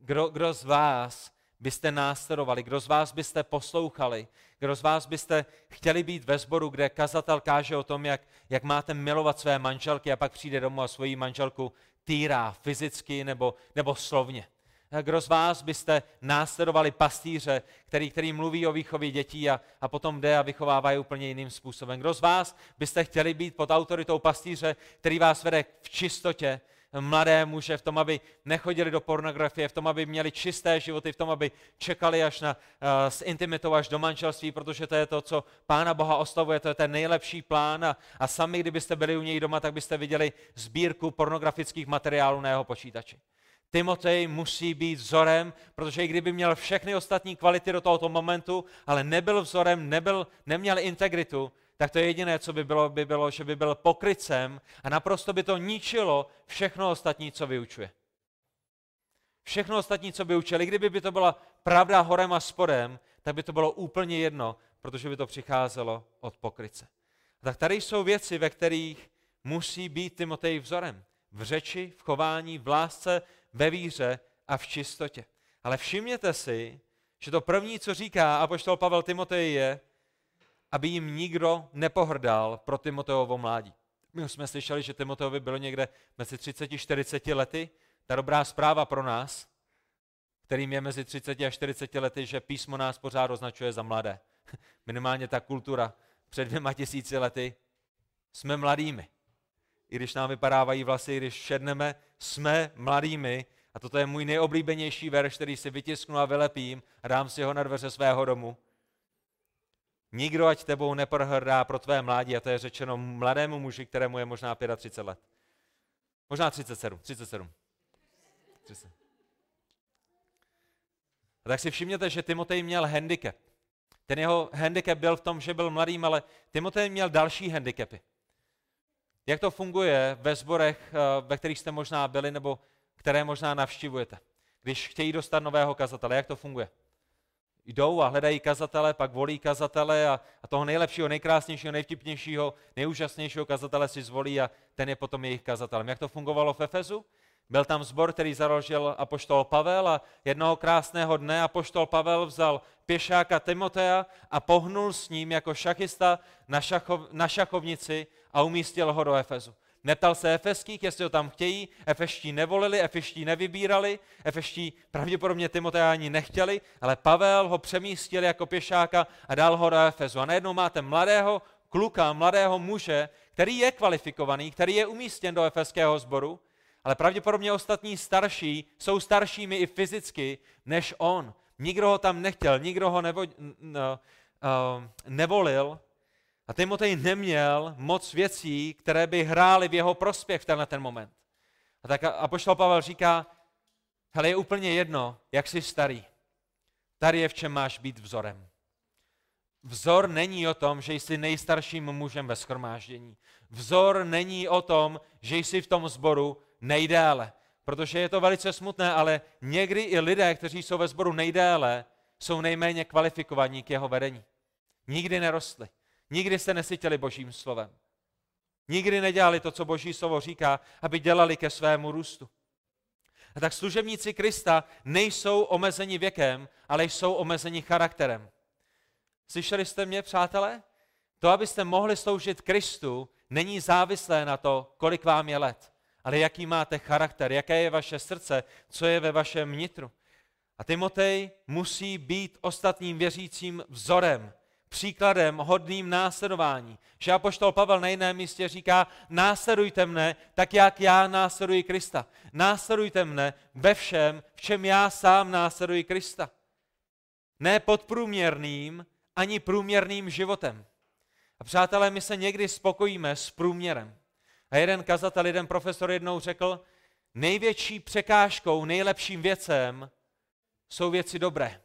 Kdo, kdo z vás byste následovali, kdo z vás byste poslouchali, kdo z vás byste chtěli být ve sboru, kde kazatel káže o tom, jak, jak máte milovat své manželky a pak přijde domů a svoji manželku týrá fyzicky nebo, nebo slovně. Kdo z vás byste následovali pastýře, který, který mluví o výchově dětí a, a potom jde a vychovává je úplně jiným způsobem? Kdo z vás byste chtěli být pod autoritou pastýře, který vás vede v čistotě, mladé muže, v tom, aby nechodili do pornografie, v tom, aby měli čisté životy, v tom, aby čekali až na, uh, s intimitou až do manželství, protože to je to, co Pána Boha oslavuje, to je ten nejlepší plán a, a sami, kdybyste byli u něj doma, tak byste viděli sbírku pornografických materiálů na jeho počítači. Timotej musí být vzorem, protože i kdyby měl všechny ostatní kvality do tohoto momentu, ale nebyl vzorem, nebyl, neměl integritu, tak to jediné, co by bylo, by bylo, že by byl pokrycem a naprosto by to ničilo všechno ostatní, co vyučuje. Všechno ostatní, co by učili, kdyby by to byla pravda horem a spodem, tak by to bylo úplně jedno, protože by to přicházelo od pokryce. Tak tady jsou věci, ve kterých musí být Timotej vzorem. V řeči, v chování, v lásce, ve víře a v čistotě. Ale všimněte si, že to první, co říká apoštol Pavel Timotej je, aby jim nikdo nepohrdal pro Timoteovo mládí. My už jsme slyšeli, že Timoteovi bylo někde mezi 30 a 40 lety. Ta dobrá zpráva pro nás, kterým je mezi 30 a 40 lety, že písmo nás pořád označuje za mladé. *laughs* Minimálně ta kultura před dvěma tisíci lety jsme mladými. I když nám vypadávají vlasy, když šedneme, jsme mladými. A toto je můj nejoblíbenější verš, který si vytisknu a vylepím a dám si ho na dveře svého domu. Nikdo ať tebou neprohrdá pro tvé mládí, a to je řečeno mladému muži, kterému je možná 35 let. Možná 37, 37. 30. A tak si všimněte, že Timotej měl handicap. Ten jeho handicap byl v tom, že byl mladým, ale Timotej měl další handicapy. Jak to funguje ve sborech, eh, ve kterých jste možná byli, nebo které možná navštěvujete? Když chtějí dostat nového kazatele, jak to funguje? jdou a hledají kazatele, pak volí kazatele a, a toho nejlepšího, nejkrásnějšího, nejvtipnějšího, nejúžasnějšího kazatele si zvolí a ten je potom jejich kazatelem. Jak to fungovalo v Efezu? Byl tam zbor, který založil apoštol Pavel a jednoho krásného dne apoštol Pavel vzal pěšáka Timotea a pohnul s ním jako šachista na, šachov, na šachovnici a umístil ho do Efezu. Neptal se efeských, jestli ho tam chtějí, efeští nevolili, efeští nevybírali, efeští pravděpodobně Timotea ani nechtěli, ale Pavel ho přemístil jako pěšáka a dal ho do Efezu. A najednou máte mladého kluka, mladého muže, který je kvalifikovaný, který je umístěn do efeského sboru, ale pravděpodobně ostatní starší jsou staršími i fyzicky než on. Nikdo ho tam nechtěl, nikdo ho nevo, uh, nevolil, a Timotej neměl moc věcí, které by hrály v jeho prospěch v tenhle ten moment. A tak Apoštol Pavel říká, hele, je úplně jedno, jak jsi starý. Tady je v čem máš být vzorem. Vzor není o tom, že jsi nejstarším mužem ve schromáždění. Vzor není o tom, že jsi v tom sboru nejdéle. Protože je to velice smutné, ale někdy i lidé, kteří jsou ve sboru nejdéle, jsou nejméně kvalifikovaní k jeho vedení. Nikdy nerostli. Nikdy se nesytili božím slovem. Nikdy nedělali to, co boží slovo říká, aby dělali ke svému růstu. A tak služebníci Krista nejsou omezeni věkem, ale jsou omezeni charakterem. Slyšeli jste mě, přátelé? To, abyste mohli sloužit Kristu, není závislé na to, kolik vám je let, ale jaký máte charakter, jaké je vaše srdce, co je ve vašem nitru. A Timotej musí být ostatním věřícím vzorem, příkladem hodným následování. Že apoštol Pavel na jiném místě říká, následujte mne, tak jak já následuji Krista. Následujte mne ve všem, v čem já sám následuji Krista. Ne podprůměrným, ani průměrným životem. A přátelé, my se někdy spokojíme s průměrem. A jeden kazatel, jeden profesor jednou řekl, největší překážkou, nejlepším věcem jsou věci dobré.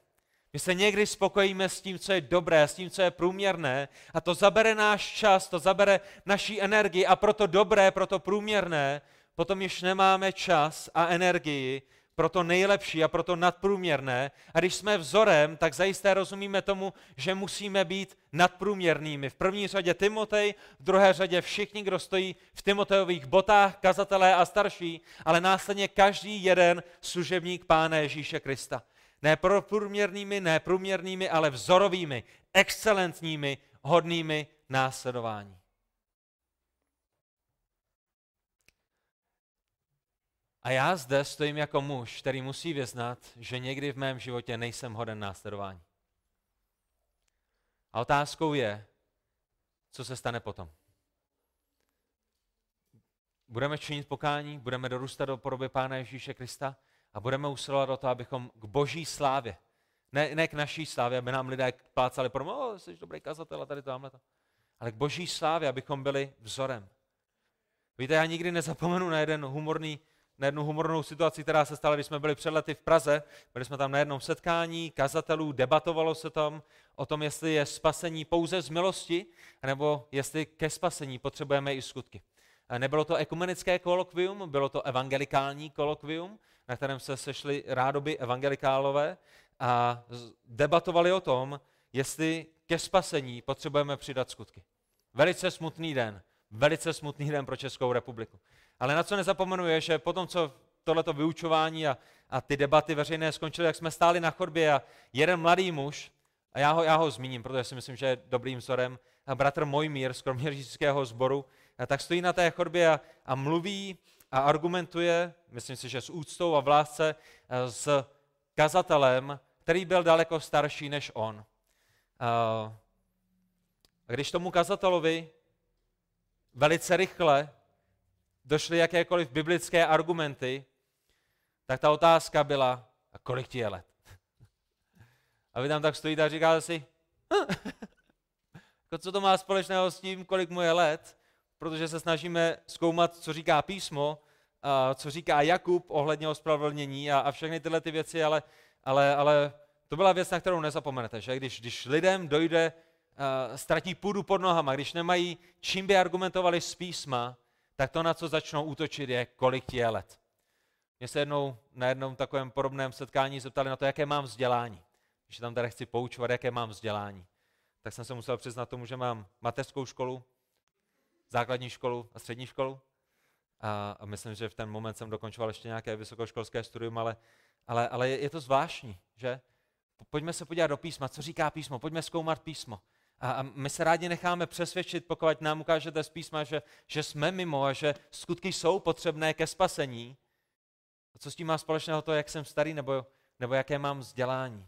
My se někdy spokojíme s tím, co je dobré, s tím, co je průměrné a to zabere náš čas, to zabere naší energii a proto dobré, proto průměrné, potom již nemáme čas a energii pro to nejlepší a pro to nadprůměrné. A když jsme vzorem, tak zajisté rozumíme tomu, že musíme být nadprůměrnými. V první řadě Timotej, v druhé řadě všichni, kdo stojí v Timotejových botách, kazatelé a starší, ale následně každý jeden služebník Pána Ježíše Krista. Ne průměrnými, ne průměrnými, ale vzorovými, excelentními, hodnými následování. A já zde stojím jako muž, který musí vyznat, že někdy v mém životě nejsem hoden následování. A otázkou je, co se stane potom. Budeme činit pokání, budeme dorůstat do podoby Pána Ježíše Krista a budeme usilovat o to, abychom k boží slávě, ne, ne k naší slávě, aby nám lidé plácali pro oh, jsi dobrý kazatel a tady to, to, ale k boží slávě, abychom byli vzorem. Víte, já nikdy nezapomenu na jeden humorný na jednu humornou situaci, která se stala, když jsme byli před lety v Praze. Byli jsme tam na jednom setkání kazatelů, debatovalo se tam o tom, jestli je spasení pouze z milosti, nebo jestli ke spasení potřebujeme i skutky. Nebylo to ekumenické kolokvium, bylo to evangelikální kolokvium, na kterém se sešli rádoby evangelikálové a debatovali o tom, jestli ke spasení potřebujeme přidat skutky. Velice smutný den, velice smutný den pro Českou republiku. Ale na co nezapomenu je, že potom, co tohleto vyučování a, a ty debaty veřejné skončily, jak jsme stáli na chodbě a jeden mladý muž, a já ho, já ho zmíním, protože si myslím, že je dobrým vzorem, a bratr Mojmír z kroměřížského sboru, tak stojí na té chodbě a, a mluví a argumentuje, myslím si, že s úctou a v lásce, s kazatelem, který byl daleko starší než on. A když tomu kazatelovi velice rychle došly jakékoliv biblické argumenty, tak ta otázka byla, a kolik ti je let? *laughs* A vy tam tak stojíte a říkáte si, *laughs* jako co to má společného s tím, kolik mu je let, protože se snažíme zkoumat, co říká písmo, a co říká Jakub ohledně ospravedlnění a, a všechny tyhle ty věci, ale, ale, ale to byla věc, na kterou nezapomenete, že když, když lidem dojde, uh, ztratí půdu pod nohama, když nemají čím by argumentovali z písma, tak to, na co začnou útočit, je, kolik ti je let. Mě se jednou na jednom takovém podobném setkání zeptali na to, jaké mám vzdělání. Když tam tady chci poučovat, jaké mám vzdělání, tak jsem se musel přiznat tomu, že mám mateřskou školu, základní školu a střední školu. A, a myslím, že v ten moment jsem dokončoval ještě nějaké vysokoškolské studium, ale, ale, ale je, je to zvláštní, že? Pojďme se podívat do písma, co říká písmo, pojďme zkoumat písmo. A, a my se rádi necháme přesvědčit, pokud nám ukážete z písma, že, že jsme mimo a že skutky jsou potřebné ke spasení. A co s tím má společného to, jak jsem starý nebo, nebo jaké mám vzdělání?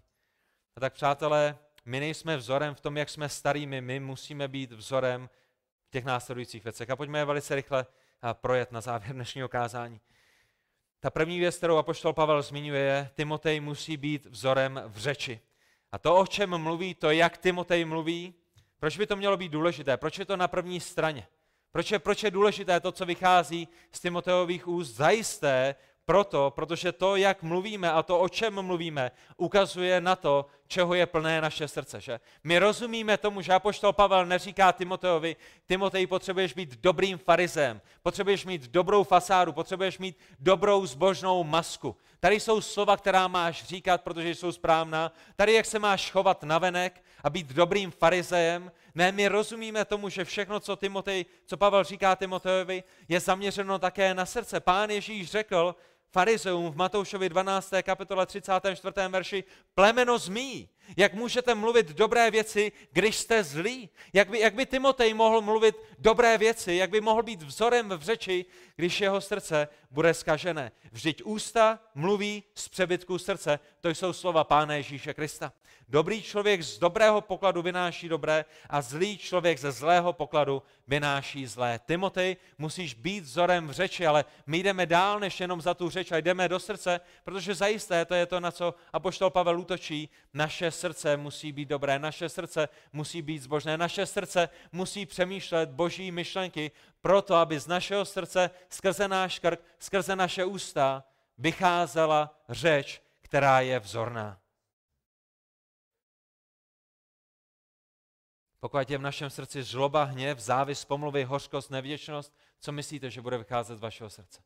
A tak přátelé, my nejsme vzorem v tom, jak jsme starými, my musíme být vzorem těch následujících věcech. A pojďme je velice rychle projet na závěr dnešního kázání. Ta první věc, kterou apoštol Pavel zmiňuje, je, Timotej musí být vzorem v řeči. A to, o čem mluví, to, jak Timotej mluví, proč by to mělo být důležité? Proč je to na první straně? Proč je, proč je důležité to, co vychází z Timoteových úst? Zajisté proto, protože to, jak mluvíme a to, o čem mluvíme, ukazuje na to, čeho je plné naše srdce. Že? My rozumíme tomu, že apoštol Pavel neříká Timoteovi, Timotej, potřebuješ být dobrým farizem, potřebuješ mít dobrou fasádu, potřebuješ mít dobrou zbožnou masku. Tady jsou slova, která máš říkat, protože jsou správná. Tady, jak se máš chovat navenek a být dobrým farizejem. Ne, my rozumíme tomu, že všechno, co, Timotej, co Pavel říká Timotejovi, je zaměřeno také na srdce. Pán Ježíš řekl, farizeum v Matoušovi 12. kapitole 34. verši, plemeno zmí, jak můžete mluvit dobré věci, když jste zlí? Jak by, jak by Timotej mohl mluvit dobré věci? Jak by mohl být vzorem v řeči, když jeho srdce bude skažené? Vždyť ústa mluví z přebytků srdce. To jsou slova Pána Ježíše Krista. Dobrý člověk z dobrého pokladu vynáší dobré a zlý člověk ze zlého pokladu vynáší zlé. Timotej, musíš být vzorem v řeči, ale my jdeme dál než jenom za tu řeč a jdeme do srdce, protože zajisté to je to, na co Apoštol Pavel útočí, naše srdce musí být dobré, naše srdce musí být zbožné, naše srdce musí přemýšlet boží myšlenky proto, aby z našeho srdce, skrze náš krk, skrze naše ústa vycházela řeč, která je vzorná. Pokud je v našem srdci žloba, hněv, závis, pomluvy, hořkost, nevděčnost, co myslíte, že bude vycházet z vašeho srdce?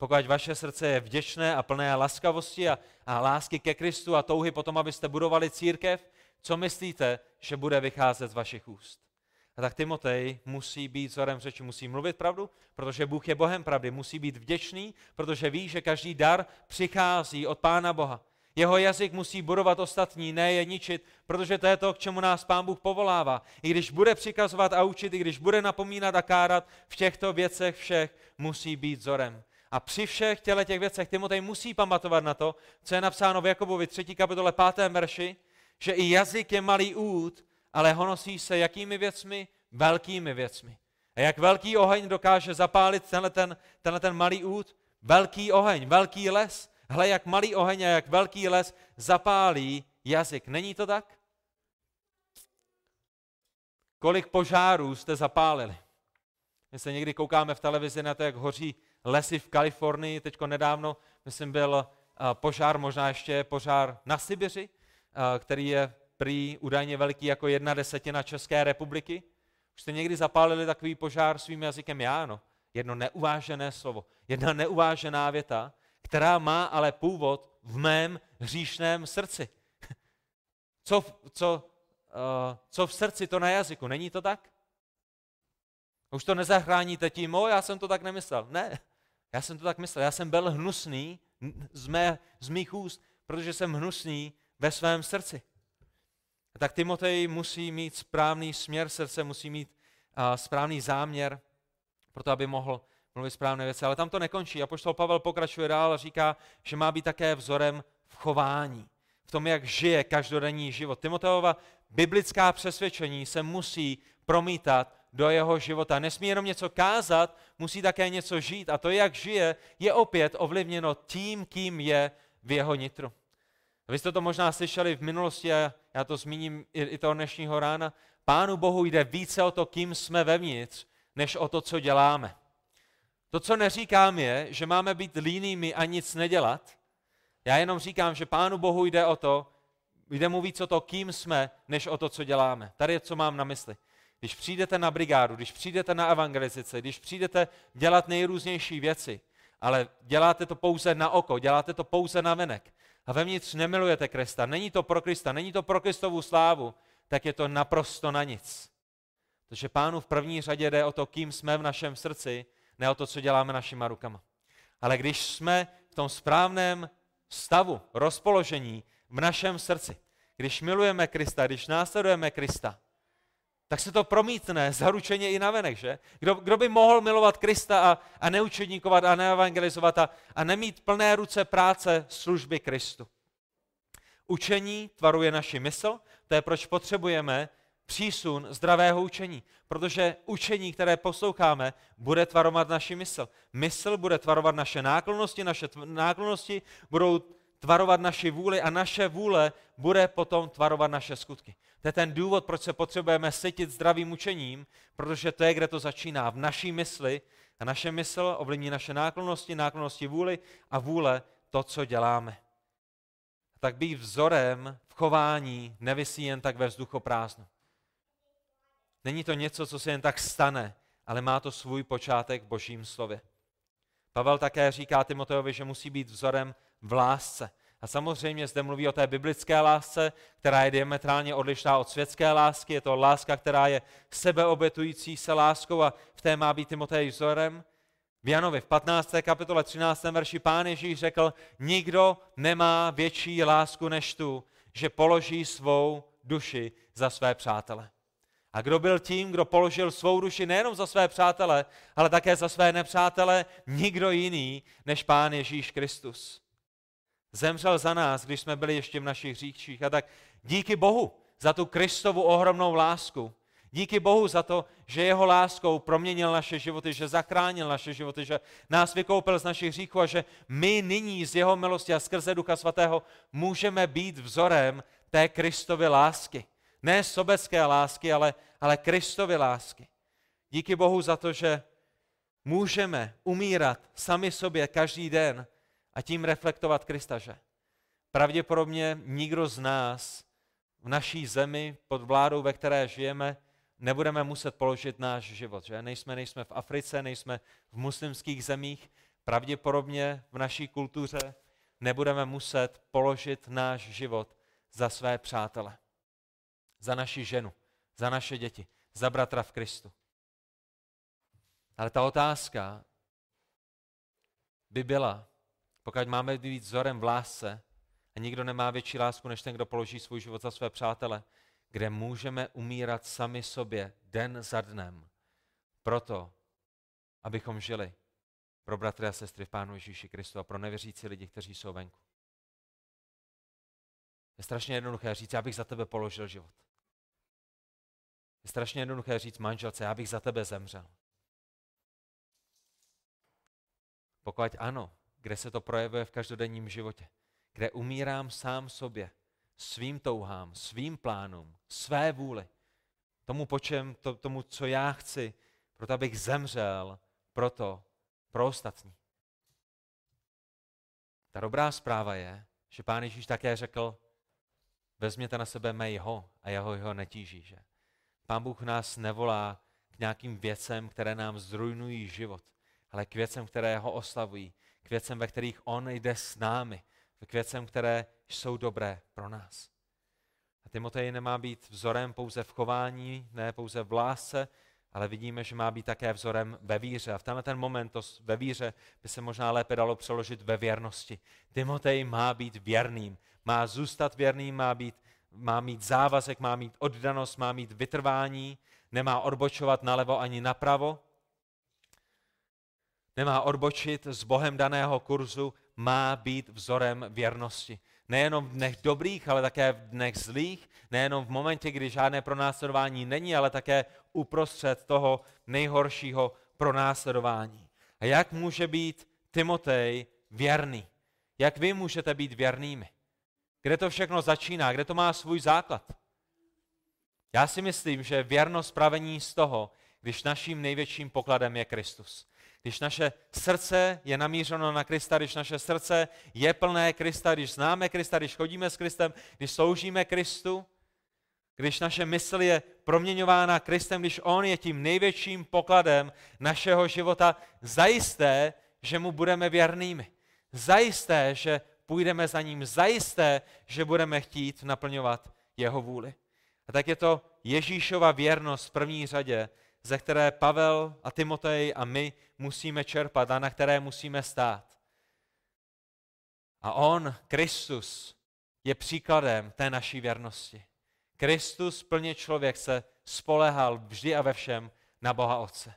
Pokud vaše srdce je vděčné a plné laskavosti a, a lásky ke Kristu a touhy potom, abyste budovali církev, co myslíte, že bude vycházet z vašich úst? A tak Timotej musí být vzorem řeči, musí mluvit pravdu, protože Bůh je Bohem pravdy, musí být vděčný, protože ví, že každý dar přichází od Pána Boha. Jeho jazyk musí budovat ostatní, ne je ničit, protože to je to, k čemu nás Pán Bůh povolává. I když bude přikazovat a učit, i když bude napomínat a kárat, v těchto věcech všech musí být vzorem. A při všech těle těch věcech Timotej musí pamatovat na to, co je napsáno v Jakobovi 3. kapitole 5. verši, že i jazyk je malý út, ale honosí se jakými věcmi? Velkými věcmi. A jak velký oheň dokáže zapálit tenhle ten, tenhle ten malý út? Velký oheň, velký les. Hle, jak malý oheň a jak velký les zapálí jazyk. Není to tak? Kolik požárů jste zapálili? My se někdy koukáme v televizi na to, jak hoří lesy v Kalifornii. Teďko nedávno, myslím, byl požár, možná ještě požár na Sibiři, který je prý údajně veliký jako jedna desetina České republiky. Už jste někdy zapálili takový požár svým jazykem? Já ano. Jedno neuvážené slovo, jedna neuvážená věta, která má ale původ v mém hříšném srdci. *laughs* Co, co, uh, co v srdci, to na jazyku. Není to tak? Už to nezachráníte tím, o, já jsem to tak nemyslel. Ne, já jsem to tak myslel. Já jsem byl hnusný z, mé, z mých úst, protože jsem hnusný ve svém srdci. A tak Timotej musí mít správný směr srdce, musí mít uh, správný záměr, proto aby mohl mluvit správné věci. Ale tam to nekončí. A poštol Pavel pokračuje dál a říká, že má být také vzorem v chování, v tom, jak žije každodenní život. Timoteova biblická přesvědčení se musí promítat do jeho života. Nesmí jenom něco kázat, musí také něco žít. A to, jak žije, je opět ovlivněno tím, kým je v jeho nitru. Vy jste to možná slyšeli v minulosti a já to zmíním i toho dnešního rána. Pánu Bohu jde více o to, kým jsme vevnitř, než o to, co děláme. To, co neříkám, je, že máme být línými a nic nedělat. Já jenom říkám, že Pánu Bohu jde o to, jde mu víc o to, kým jsme, než o to, co děláme. Tady je, co mám na mysli. Když přijdete na brigádu, když přijdete na evangelizice, když přijdete dělat nejrůznější věci, ale děláte to pouze na oko, děláte to pouze na venek a vevnitř nemilujete Krista, není to pro Krista, není to pro Kristovu slávu, tak je to naprosto na nic. Protože pánu v první řadě jde o to, kým jsme v našem srdci, ne o to, co děláme našima rukama. Ale když jsme v tom správném stavu, rozpoložení v našem srdci, když milujeme Krista, když následujeme Krista, tak se to promítne zaručeně i na venek, že? Kdo, kdo by mohl milovat Krista a, a neučedníkovat a neevangelizovat a, a nemít plné ruce práce služby Kristu? Učení tvaruje naši mysl, to je proč potřebujeme přísun zdravého učení, protože učení, které posloucháme, bude tvarovat naši mysl. Mysl bude tvarovat naše náklonosti, naše náklonosti budou tvarovat naši vůli a naše vůle bude potom tvarovat naše skutky. To je ten důvod, proč se potřebujeme sytit zdravým učením, protože to je, kde to začíná, v naší mysli a naše mysl ovlivní naše náklonosti, náklonosti vůli a vůle to, co děláme. Tak být vzorem v chování nevisí jen tak ve vzduchoprázdnu. Není to něco, co se jen tak stane, ale má to svůj počátek v božím slově. Pavel také říká Timoteovi, že musí být vzorem v lásce. A samozřejmě zde mluví o té biblické lásce, která je diametrálně odlišná od světské lásky. Je to láska, která je sebeobetující se láskou a v té má být Timotej vzorem. V Janovi v 15. kapitole 13. verši pán Ježíš řekl, nikdo nemá větší lásku než tu, že položí svou duši za své přátele. A kdo byl tím, kdo položil svou duši nejenom za své přátele, ale také za své nepřátele, nikdo jiný než Pán Ježíš Kristus. Zemřel za nás, když jsme byli ještě v našich říkších. A tak díky Bohu za tu Kristovu ohromnou lásku. Díky Bohu za to, že jeho láskou proměnil naše životy, že zachránil naše životy, že nás vykoupil z našich hříchů a že my nyní z jeho milosti a skrze Ducha Svatého můžeme být vzorem té Kristovy lásky. Ne sobecké lásky, ale, ale Kristovy lásky. Díky Bohu za to, že můžeme umírat sami sobě každý den a tím reflektovat Krista, že? Pravděpodobně nikdo z nás v naší zemi, pod vládou, ve které žijeme, nebudeme muset položit náš život. Že? Nejsme, nejsme v Africe, nejsme v muslimských zemích, pravděpodobně v naší kultuře nebudeme muset položit náš život za své přátele, za naši ženu, za naše děti, za bratra v Kristu. Ale ta otázka by byla, pokud máme být vzorem v lásce, a nikdo nemá větší lásku, než ten, kdo položí svůj život za své přátele, kde můžeme umírat sami sobě den za dnem, proto, abychom žili pro bratry a sestry v Pánu Ježíši Kristu a pro nevěřící lidi, kteří jsou venku. Je strašně jednoduché říct, já bych za tebe položil život. Je strašně jednoduché říct manželce, já bych za tebe zemřel. Pokud ano, kde se to projevuje v každodenním životě, kde umírám sám sobě, svým touhám, svým plánům, své vůli, tomu, po čem, to, tomu, co já chci, proto abych zemřel proto, pro ostatní. Ta dobrá zpráva je, že Pán Ježíš také řekl, vezměte na sebe mé jeho a jeho jeho netíží. Že? Pán Bůh nás nevolá k nějakým věcem, které nám zrujnují život, ale k věcem, které ho oslavují, k věcem, ve kterých on jde s námi, k věcem, které jsou dobré pro nás. A Timotej nemá být vzorem pouze v chování, ne pouze v lásce, ale vidíme, že má být také vzorem ve víře. A v tenhle ten moment to ve víře by se možná lépe dalo přeložit ve věrnosti. Timotej má být věrným, má zůstat věrným, má, být, má mít závazek, má mít oddanost, má mít vytrvání, nemá odbočovat nalevo ani napravo, nemá odbočit z Bohem daného kurzu, má být vzorem věrnosti. Nejenom v dnech dobrých, ale také v dnech zlých, nejenom v momentě, kdy žádné pronásledování není, ale také uprostřed toho nejhoršího pronásledování. A jak může být Timotej věrný? Jak vy můžete být věrnými? Kde to všechno začíná? Kde to má svůj základ? Já si myslím, že věrnost pravení z toho, když naším největším pokladem je Kristus. Když naše srdce je namířeno na Krista, když naše srdce je plné Krista, když známe Krista, když chodíme s Kristem, když sloužíme Kristu, když naše mysl je proměňována Kristem, když On je tím největším pokladem našeho života, zajisté, že mu budeme věrnými. Zajisté, že půjdeme za ním. Zajisté, že budeme chtít naplňovat jeho vůli. A tak je to Ježíšova věrnost v první řadě, ze které Pavel a Timotej a my musíme čerpat a na které musíme stát. A on, Kristus, je příkladem té naší věrnosti. Kristus, plně člověk, se spolehal vždy a ve všem na Boha Otce.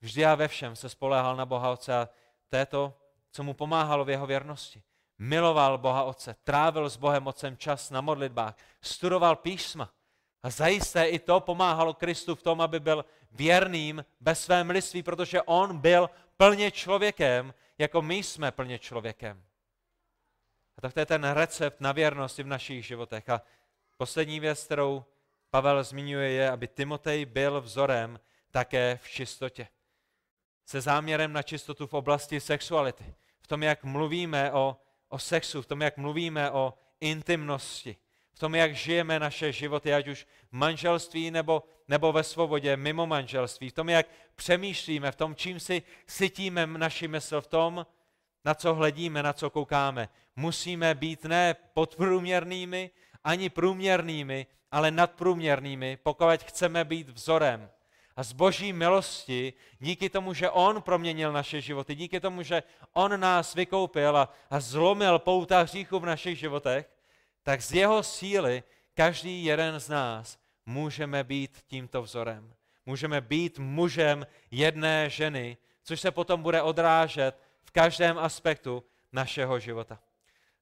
Vždy a ve všem se spolehal na Boha Otce a to je to, co mu pomáhalo v jeho věrnosti. Miloval Boha Otce, trávil s Bohem Otcem čas na modlitbách, studoval písma, a zajisté i to pomáhalo Kristu v tom, aby byl věrným bez své mliství, protože on byl plně člověkem, jako my jsme plně člověkem. A tak to je ten recept na věrnosti v našich životech. A poslední věc, kterou Pavel zmiňuje, je, aby Timotej byl vzorem také v čistotě. Se záměrem na čistotu v oblasti sexuality. V tom, jak mluvíme o, o sexu, v tom, jak mluvíme o intimnosti v tom, jak žijeme naše životy, ať už v manželství nebo, nebo ve svobodě, mimo manželství, v tom, jak přemýšlíme, v tom, čím si sytíme naši mysl, v tom, na co hledíme, na co koukáme. Musíme být ne podprůměrnými, ani průměrnými, ale nadprůměrnými, pokud chceme být vzorem. A z boží milosti, díky tomu, že On proměnil naše životy, díky tomu, že On nás vykoupil a, a zlomil pouta hříchu v našich životech, tak z jeho síly každý jeden z nás můžeme být tímto vzorem. Můžeme být mužem jedné ženy, což se potom bude odrážet v každém aspektu našeho života.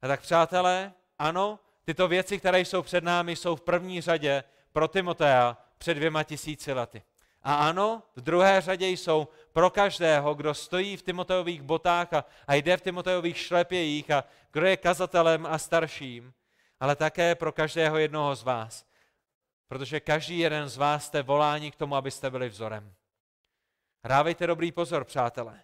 A tak přátelé, ano, tyto věci, které jsou před námi, jsou v první řadě pro Timotea před dvěma tisíci lety. A ano, v druhé řadě jsou pro každého, kdo stojí v Timoteových botách a, a jde v Timoteových šlepějích a kdo je kazatelem a starším. Ale také pro každého jednoho z vás. Protože každý jeden z vás jste voláni k tomu, abyste byli vzorem. Hrávejte dobrý pozor, přátelé.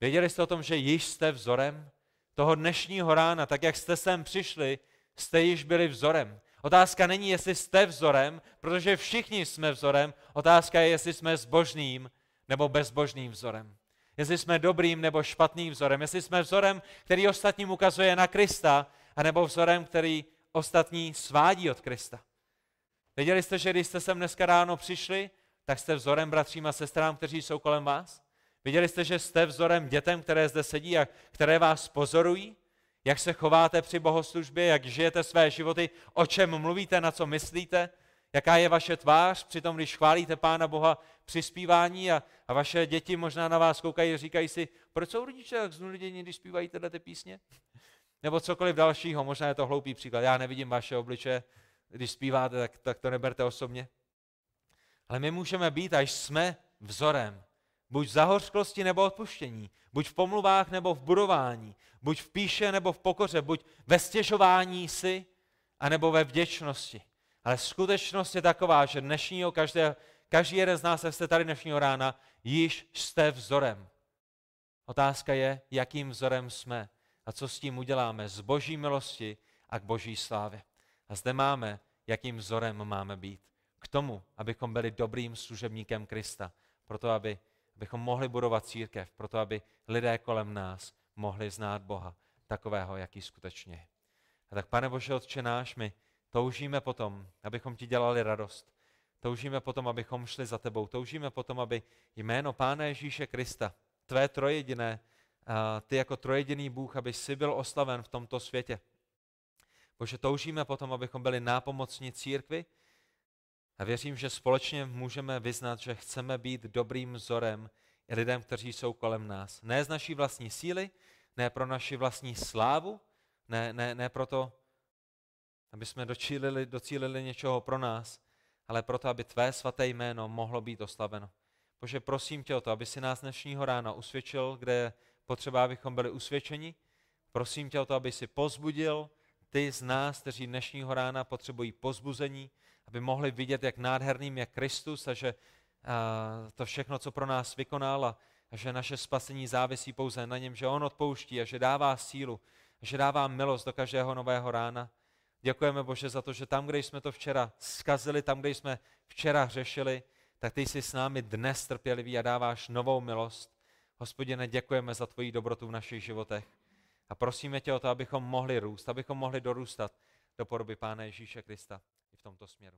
Věděli jste o tom, že již jste vzorem? Toho dnešního rána, tak jak jste sem přišli, jste již byli vzorem. Otázka není, jestli jste vzorem, protože všichni jsme vzorem. Otázka je, jestli jsme zbožným nebo bezbožným vzorem. Jestli jsme dobrým nebo špatným vzorem. Jestli jsme vzorem, který ostatním ukazuje na Krista, anebo vzorem, který ostatní svádí od Krista. Věděli jste, že když jste sem dneska ráno přišli, tak jste vzorem bratřím a sestrám, kteří jsou kolem vás? Viděli jste, že jste vzorem dětem, které zde sedí a které vás pozorují? Jak se chováte při bohoslužbě, jak žijete své životy, o čem mluvíte, na co myslíte? Jaká je vaše tvář při tom, když chválíte Pána Boha při zpívání a, a vaše děti možná na vás koukají a říkají si, proč jsou rodiče tak znudění, když zpívají tyhle ty písně? Nebo cokoliv dalšího, možná je to hloupý příklad. Já nevidím vaše obliče, když zpíváte, tak, tak to neberte osobně. Ale my můžeme být, až jsme vzorem. Buď v zahořklosti nebo odpuštění, buď v pomluvách nebo v budování, buď v píše nebo v pokoře, buď ve stěžování si, anebo ve vděčnosti. Ale skutečnost je taková, že dnešního každé, každý jeden z nás, jak jste tady dnešního rána, již jste vzorem. Otázka je, jakým vzorem jsme a co s tím uděláme z boží milosti a k boží slávě. A zde máme, jakým vzorem máme být. K tomu, abychom byli dobrým služebníkem Krista. Proto, aby, abychom mohli budovat církev. Proto, aby lidé kolem nás mohli znát Boha takového, jaký skutečně je. A tak, pane Bože, Otče náš, my toužíme potom, abychom ti dělali radost. Toužíme potom, abychom šli za tebou. Toužíme potom, aby jméno Pána Ježíše Krista, tvé trojediné, ty jako trojediný Bůh, aby si byl oslaven v tomto světě. Bože, toužíme potom, abychom byli nápomocní církvi a věřím, že společně můžeme vyznat, že chceme být dobrým vzorem lidem, kteří jsou kolem nás. Ne z naší vlastní síly, ne pro naši vlastní slávu, ne, ne, ne proto, aby jsme docílili, docílili něčeho pro nás, ale proto, aby tvé svaté jméno mohlo být oslaveno. Bože, prosím tě o to, aby si nás dnešního rána usvědčil, kde potřeba, abychom byli usvědčeni. Prosím tě o to, aby si pozbudil ty z nás, kteří dnešního rána potřebují pozbuzení, aby mohli vidět, jak nádherným je Kristus a že to všechno, co pro nás vykonal a, že naše spasení závisí pouze na něm, že On odpouští a že dává sílu, že dává milost do každého nového rána. Děkujeme Bože za to, že tam, kde jsme to včera skazili, tam, kde jsme včera hřešili, tak ty jsi s námi dnes trpělivý a dáváš novou milost. Hospodine, děkujeme za tvoji dobrotu v našich životech. A prosíme tě o to, abychom mohli růst, abychom mohli dorůstat do podoby Pána Ježíše Krista i v tomto směru.